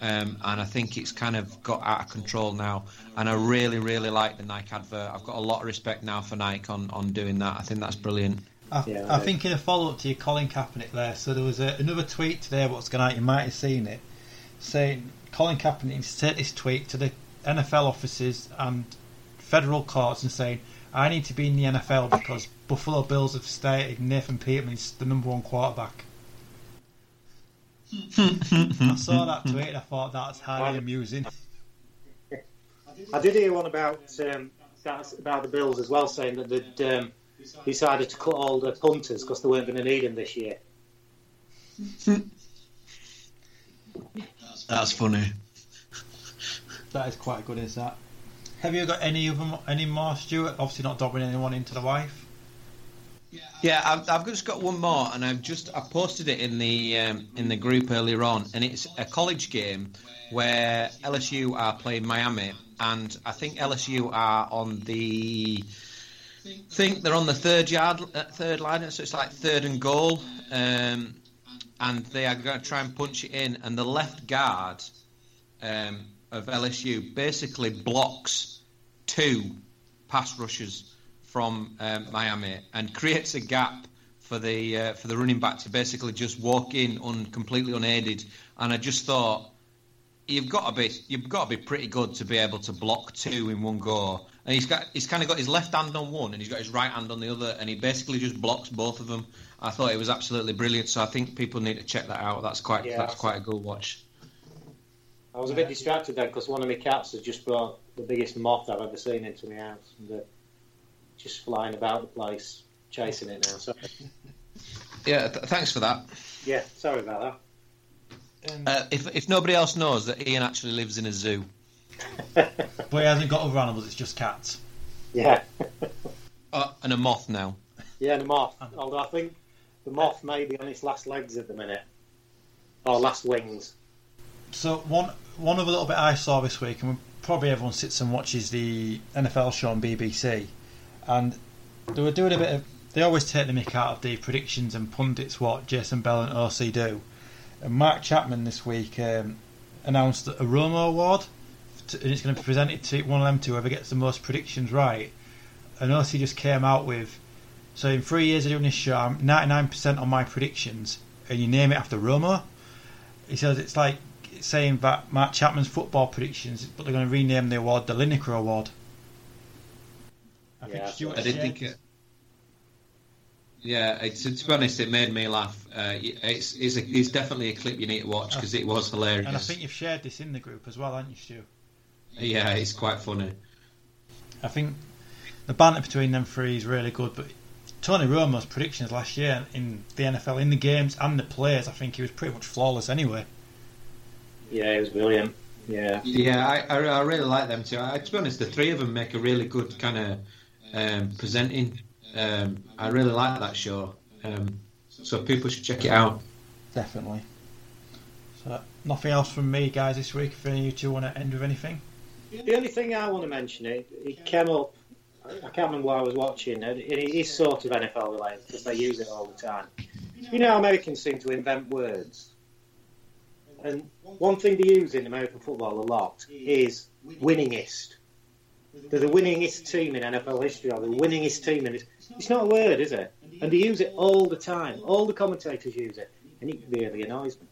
Um, and I think it's kind of got out of control now. And I really, really like the Nike advert. I've got a lot of respect now for Nike on, on doing that. I think that's brilliant. I, Yeah, I think in a follow up to your Colin Kaepernick there, so there was a, another tweet today what's going out, you might have seen it, saying Colin Kaepernick sent this tweet to the NFL offices and federal courts and saying, I need to be in the NFL because Buffalo Bills have stated Nathan Peterman is the number one quarterback. I saw that tweet and I thought that's highly amusing. I did hear one about um, about the Bills as well, saying that they'd um, decided to cut all the punters because they weren't going to need them this year. That's funny. That is quite good, is that? Have you got any of them, any more, Stuart? Obviously not dobbing anyone into the wife. Yeah, I've, I've just got one more, and I've just I posted it in the um, in the group earlier on, and it's a college game where LSU are playing Miami, and I think LSU are on the think they're on the third yard, uh, third line, so it's like third and goal, um, and they are going to try and punch it in, and the left guard um, of LSU basically blocks two pass rushes from um, Miami and creates a gap for the uh, for the running back to basically just walk in un, completely unaided. And I just thought you've got to be you've got to be pretty good to be able to block two in one go. And he's got he's kind of got his left hand on one and he's got his right hand on the other, and he basically just blocks both of them. I thought it was absolutely brilliant. So I think people need to check that out. That's quite Yeah, that's I've quite a good watch. I was a bit distracted then because one of my cats has just brought the biggest moth I've ever seen into my house and uh, just flying about the place, chasing it now. So Yeah, th- thanks for that. yeah, sorry about Uh, if if nobody else knows that Ian actually lives in a zoo. But he hasn't got other animals, it's just cats. Yeah. Uh, and a moth now. that. Yeah, a moth. Although I think the moth may be on its last legs at the minute, or last wings. So one one other little bit I saw this week, and probably everyone sits and watches the NFL show on BBC, and they were doing a bit of. They always take the mick out of the predictions and pundits what Jason Bell and Osi do. And Mark Chapman this week um, announced a Romo Award, to, and it's going to be presented to one of them to whoever gets the most predictions right. And Osi just came out with, so in three years of doing this show, I'm 99% on my predictions, and you name it after Romo. He says it's like saying that Mark Chapman's football predictions, but they're going to rename the award the Lineker Award. I Yeah, Stuart I did think it. Yeah, it's, to be honest, it made me laugh. Uh, it's, it's, a, it's definitely a clip you need to watch because it was hilarious. And I think you've shared this in the group as well, haven't you, Stu? Yeah, it's quite funny. I think the banter between them three is really good, but Tony Romo's predictions last year in the NFL, in the games and the players, I think he was pretty much flawless anyway. Yeah, it was brilliant. Yeah. Yeah, I, I, I really like them too. I, to be honest, the three of them make a really good kind of um, presenting. Um, I really like that show. Um, so people should check it out. Definitely. So, nothing else from me, guys, this week. If any of you two want to end with anything? The only thing I want to mention, it, it came up, I can't remember what I was watching, and it is sort of NFL related because they use it all the time. You know Americans seem to invent words? And one thing they use in American football a lot is winningest. They're the winningest team in NFL history, or the winningest team in it. It's not a word, is it? And they use it all the time. All the commentators use it, and it really annoys me.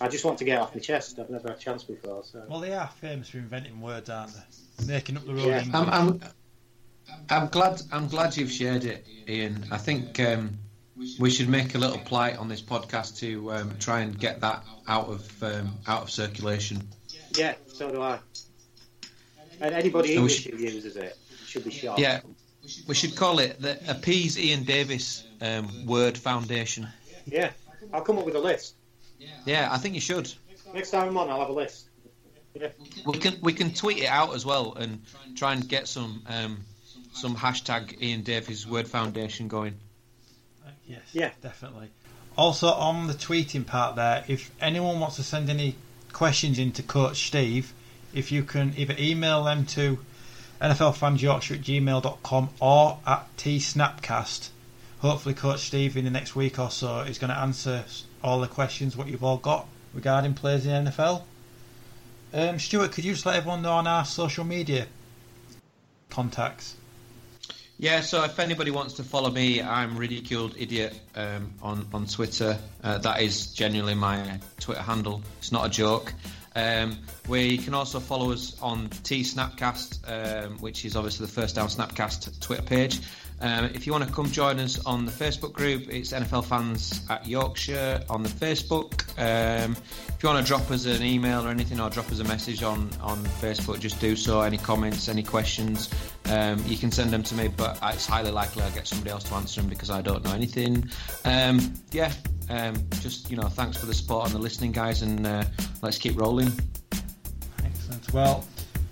I just want to get it off my chest. I've never had a chance before. So. Well, they are famous for inventing words, aren't they? Making up their own Yeah. I'm, I'm, I'm glad. I'm glad you've shared it, Ian. I think um, we should make a little plight on this podcast to um, try and get that out of um, out of circulation. Yeah, so do I. And anybody So English should- who uses it should be shot. Yeah, we should call it the Appease Ian Davis um, Word Foundation. Yeah, I'll come up with a list. Yeah, I think you should. Next time I'm on, I'll have a list. Yeah. We can we can tweet it out as well and try and get some um, some hashtag Ian Davis Word Foundation going. Yes, Yeah. definitely. Also, on the tweeting part there, if anyone wants to send any questions in to Coach Steve, if you can either email them to NFLfansYorkshire at gmail.com or at tsnapcast, hopefully Coach Steve in the next week or so is going to answer all the questions what you've all got regarding players in the NFL. Um, Stuart, could you just let everyone know on our social media contacts? Yeah, so if anybody wants to follow me, I'm ridiculed idiot um, on on Twitter. Uh, that is genuinely my Twitter handle. It's not a joke. Um, can also follow us on T Snapcast, um, which is obviously the First Down Snapcast Twitter page. Um, if you want to come join us on the Facebook group, it's NFL Fans at Yorkshire on the Facebook. Um, if you want to drop us an email or anything, or drop us a message on, on Facebook, just do so. Any comments, any questions, um, you can send them to me, but it's highly likely I'll get somebody else to answer them because I don't know anything. Um, yeah, um, just you know, thanks for the support and the listening, guys, and uh, let's keep rolling. Excellent. Well,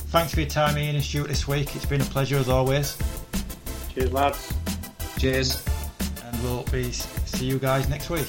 thanks for your time, Ian and Stuart, this week. It's been a pleasure as always. Cheers, lads. Cheers. And we'll be see you guys next week.